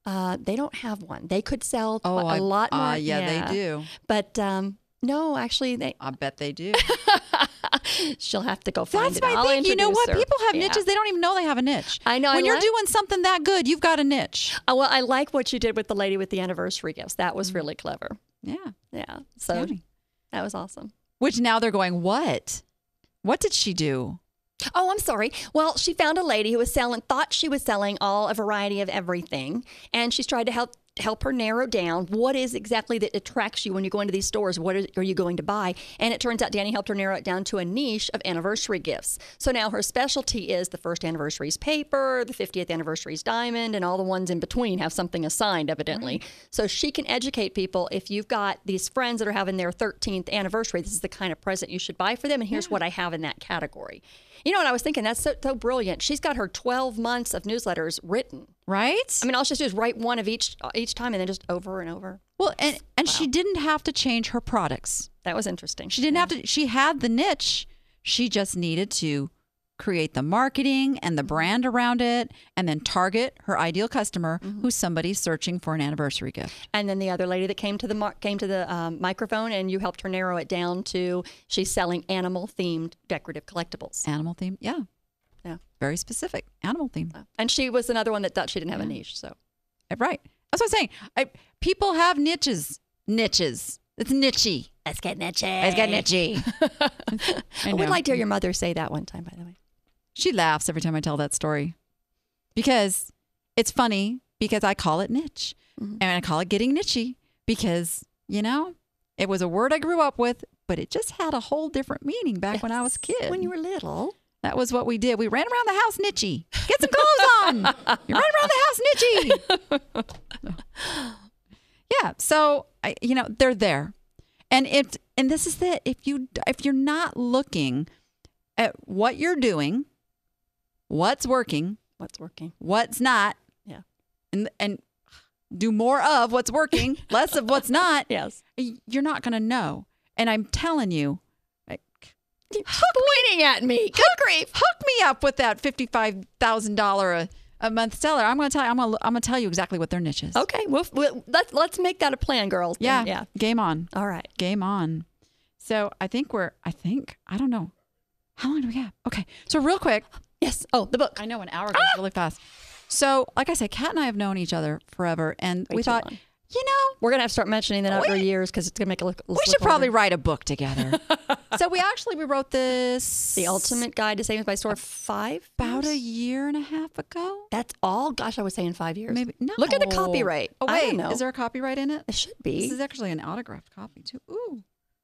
Uh, they don't have one. They could sell Oh, a I- lot more. uh, yeah, they do. But um, no, actually, they, I bet they do. [LAUGHS] she'll have to go find That's it. my I'll thing. You know what? her. People have Yeah. niches. They don't even know they have a niche. I know, I When you're like- doing something that good, you've got a niche. Uh, well, I like what you did with the lady with the anniversary gifts. That was really clever. Yeah. Yeah. So Yummy. that was awesome. Which now they're going, what? What did she do? Oh, I'm sorry. Well, she found a lady who was selling, thought she was selling all a variety of everything, and she's tried to help help her narrow down what is exactly that attracts you when you go into these stores. What are you going to buy? And it turns out Danni helped her narrow it down to a niche of anniversary gifts. So now her specialty is the first anniversary's paper, the 50th anniversary's diamond, and all the ones in between have something assigned, evidently. So she can educate people if you've got these friends that are having their 13th anniversary, this is the kind of present you should buy for them, and here's what I have in that category. You know what I was thinking? That's so, so brilliant. She's got her 12 months of newsletters written. Right? I mean, all she has to do is write one of each uh, each time, and then just over and over. well, and and she didn't have to change her products. That was interesting. She didn't have to. She had the niche. She just needed to create the marketing and the brand around it, and then target her ideal customer, who's somebody searching for an anniversary gift. And then the other lady that came to the mar- came to the um, microphone, and you helped her narrow it down to she's selling animal themed decorative collectibles. Animal theme, yeah, Yeah, very specific. Animal theme, and she was another one that thought she didn't have a niche. So Uh, right? That's what I'm saying. I, people have niches. Niches. It's nichey. let's get niche. It's got nichey. [LAUGHS] [LAUGHS] I would like to hear your mother say that one time. By the way, She laughs every time I tell that story because it's funny because I call it niche mm-hmm. and I call it getting nichey because, you know, it was a word I grew up with, but it just had a whole different meaning back when I was a kid. when you were little. that was what we did. We ran around the house nichey. Get some clothes on. You ran around the house nichey. [LAUGHS] yeah. So, I, you know, they're there. And if and this is it. If you if you're not looking at what you're doing, what's working, What's working? what's not, Yeah. and and do more of what's working, [LAUGHS] less of what's not, Yes. you're not going to know. And I'm telling you, like, Pointing at me. Good grief. hook me up with that fifty-five thousand dollar a a month seller. I'm going to tell you. I'm going to I'm going to tell you exactly what their niche is. Okay. Well, we'll let's let's make that a plan, girls. Yeah. Yeah. Game on. All right. Game on. So I think we're. I think I don't know. How long do we have? Okay. So real quick, Yes. Oh, the book. I know an hour goes really fast. So, like I said, Kat and I have known each other forever, and Way we thought, long. you know, We're gonna have to start mentioning that after years because it's gonna make it look. we should probably write a book together. [LAUGHS] so we actually we wrote this the ultimate guide to savings by store five. about a year and a half ago. That's all. Gosh, I was saying five years. Maybe no. Look at the copyright. Oh I wait, don't know. is there a copyright in it? It should be. This is actually an autographed copy too. Ooh,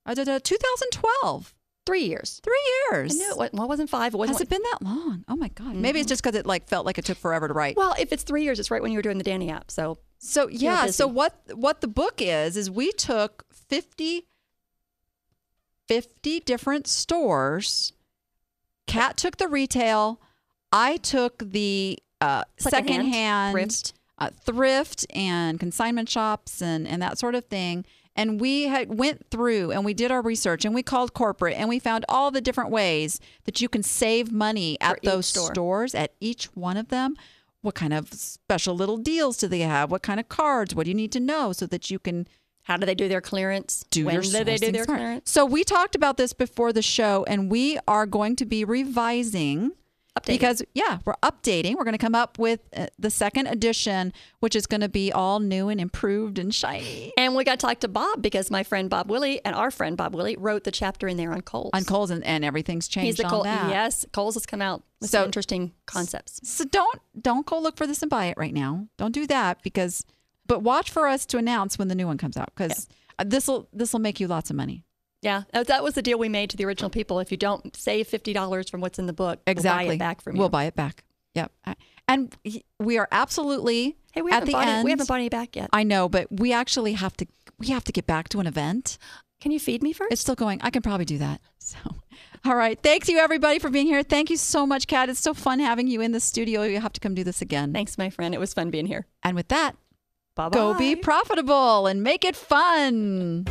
I did uh, 2012. Three years. Three years. I knew it. Well, wasn't five. It wasn't. Has it been that long? Oh my god. Maybe it's just because it like felt like it took forever to write. well, if it's three years, it's right when you were doing the Danni app. So So yeah, so what what the book is is we took 50 50 different stores. Kat took the retail, I took the uh Secondhand, secondhand thrift. uh, thrift and consignment shops and and that sort of thing. And we had went through and we did our research and we called corporate and we found all the different ways that you can save money at those store. stores at each one of them. What kind of special little deals do they have? What kind of cards? What do you need to know so that you can how do they do their clearance? do when do they do their smart? clearance? So we talked about this before the show, and we are going to be revising. Updating. Because yeah, we're updating. We're going to come up with uh, the second edition, which is going to be all new and improved and shiny. And we got to talk to Bob because my friend Bob Willie and our friend Bob Willie wrote the chapter in there on Kohl's. On Kohl's, and, and everything's He's changed the on Cole. Yes, Kohl's has come out with So- some interesting concepts. So don't don't go look for this and buy it right now. Don't do that because, but watch for us to announce when the new one comes out because this will this will make you lots of money. Yeah, that that was the deal we made to the original people. If you don't save fifty dollars from what's in the book, Exactly. we'll buy it back from you. We'll buy it back. Yep. And we are absolutely hey, we at the end. it. We haven't bought any back yet. I know, but we actually have to we have to get back to an event. Can you feed me first? It's still going. I can probably do that. [LAUGHS] So, all right. Thanks you everybody for being here. Thank you so much, Kat. It's so fun having you in the studio. You have to come do this again. Thanks, my friend. It was fun being here. And with that, Bye bye. go be profitable and make it fun.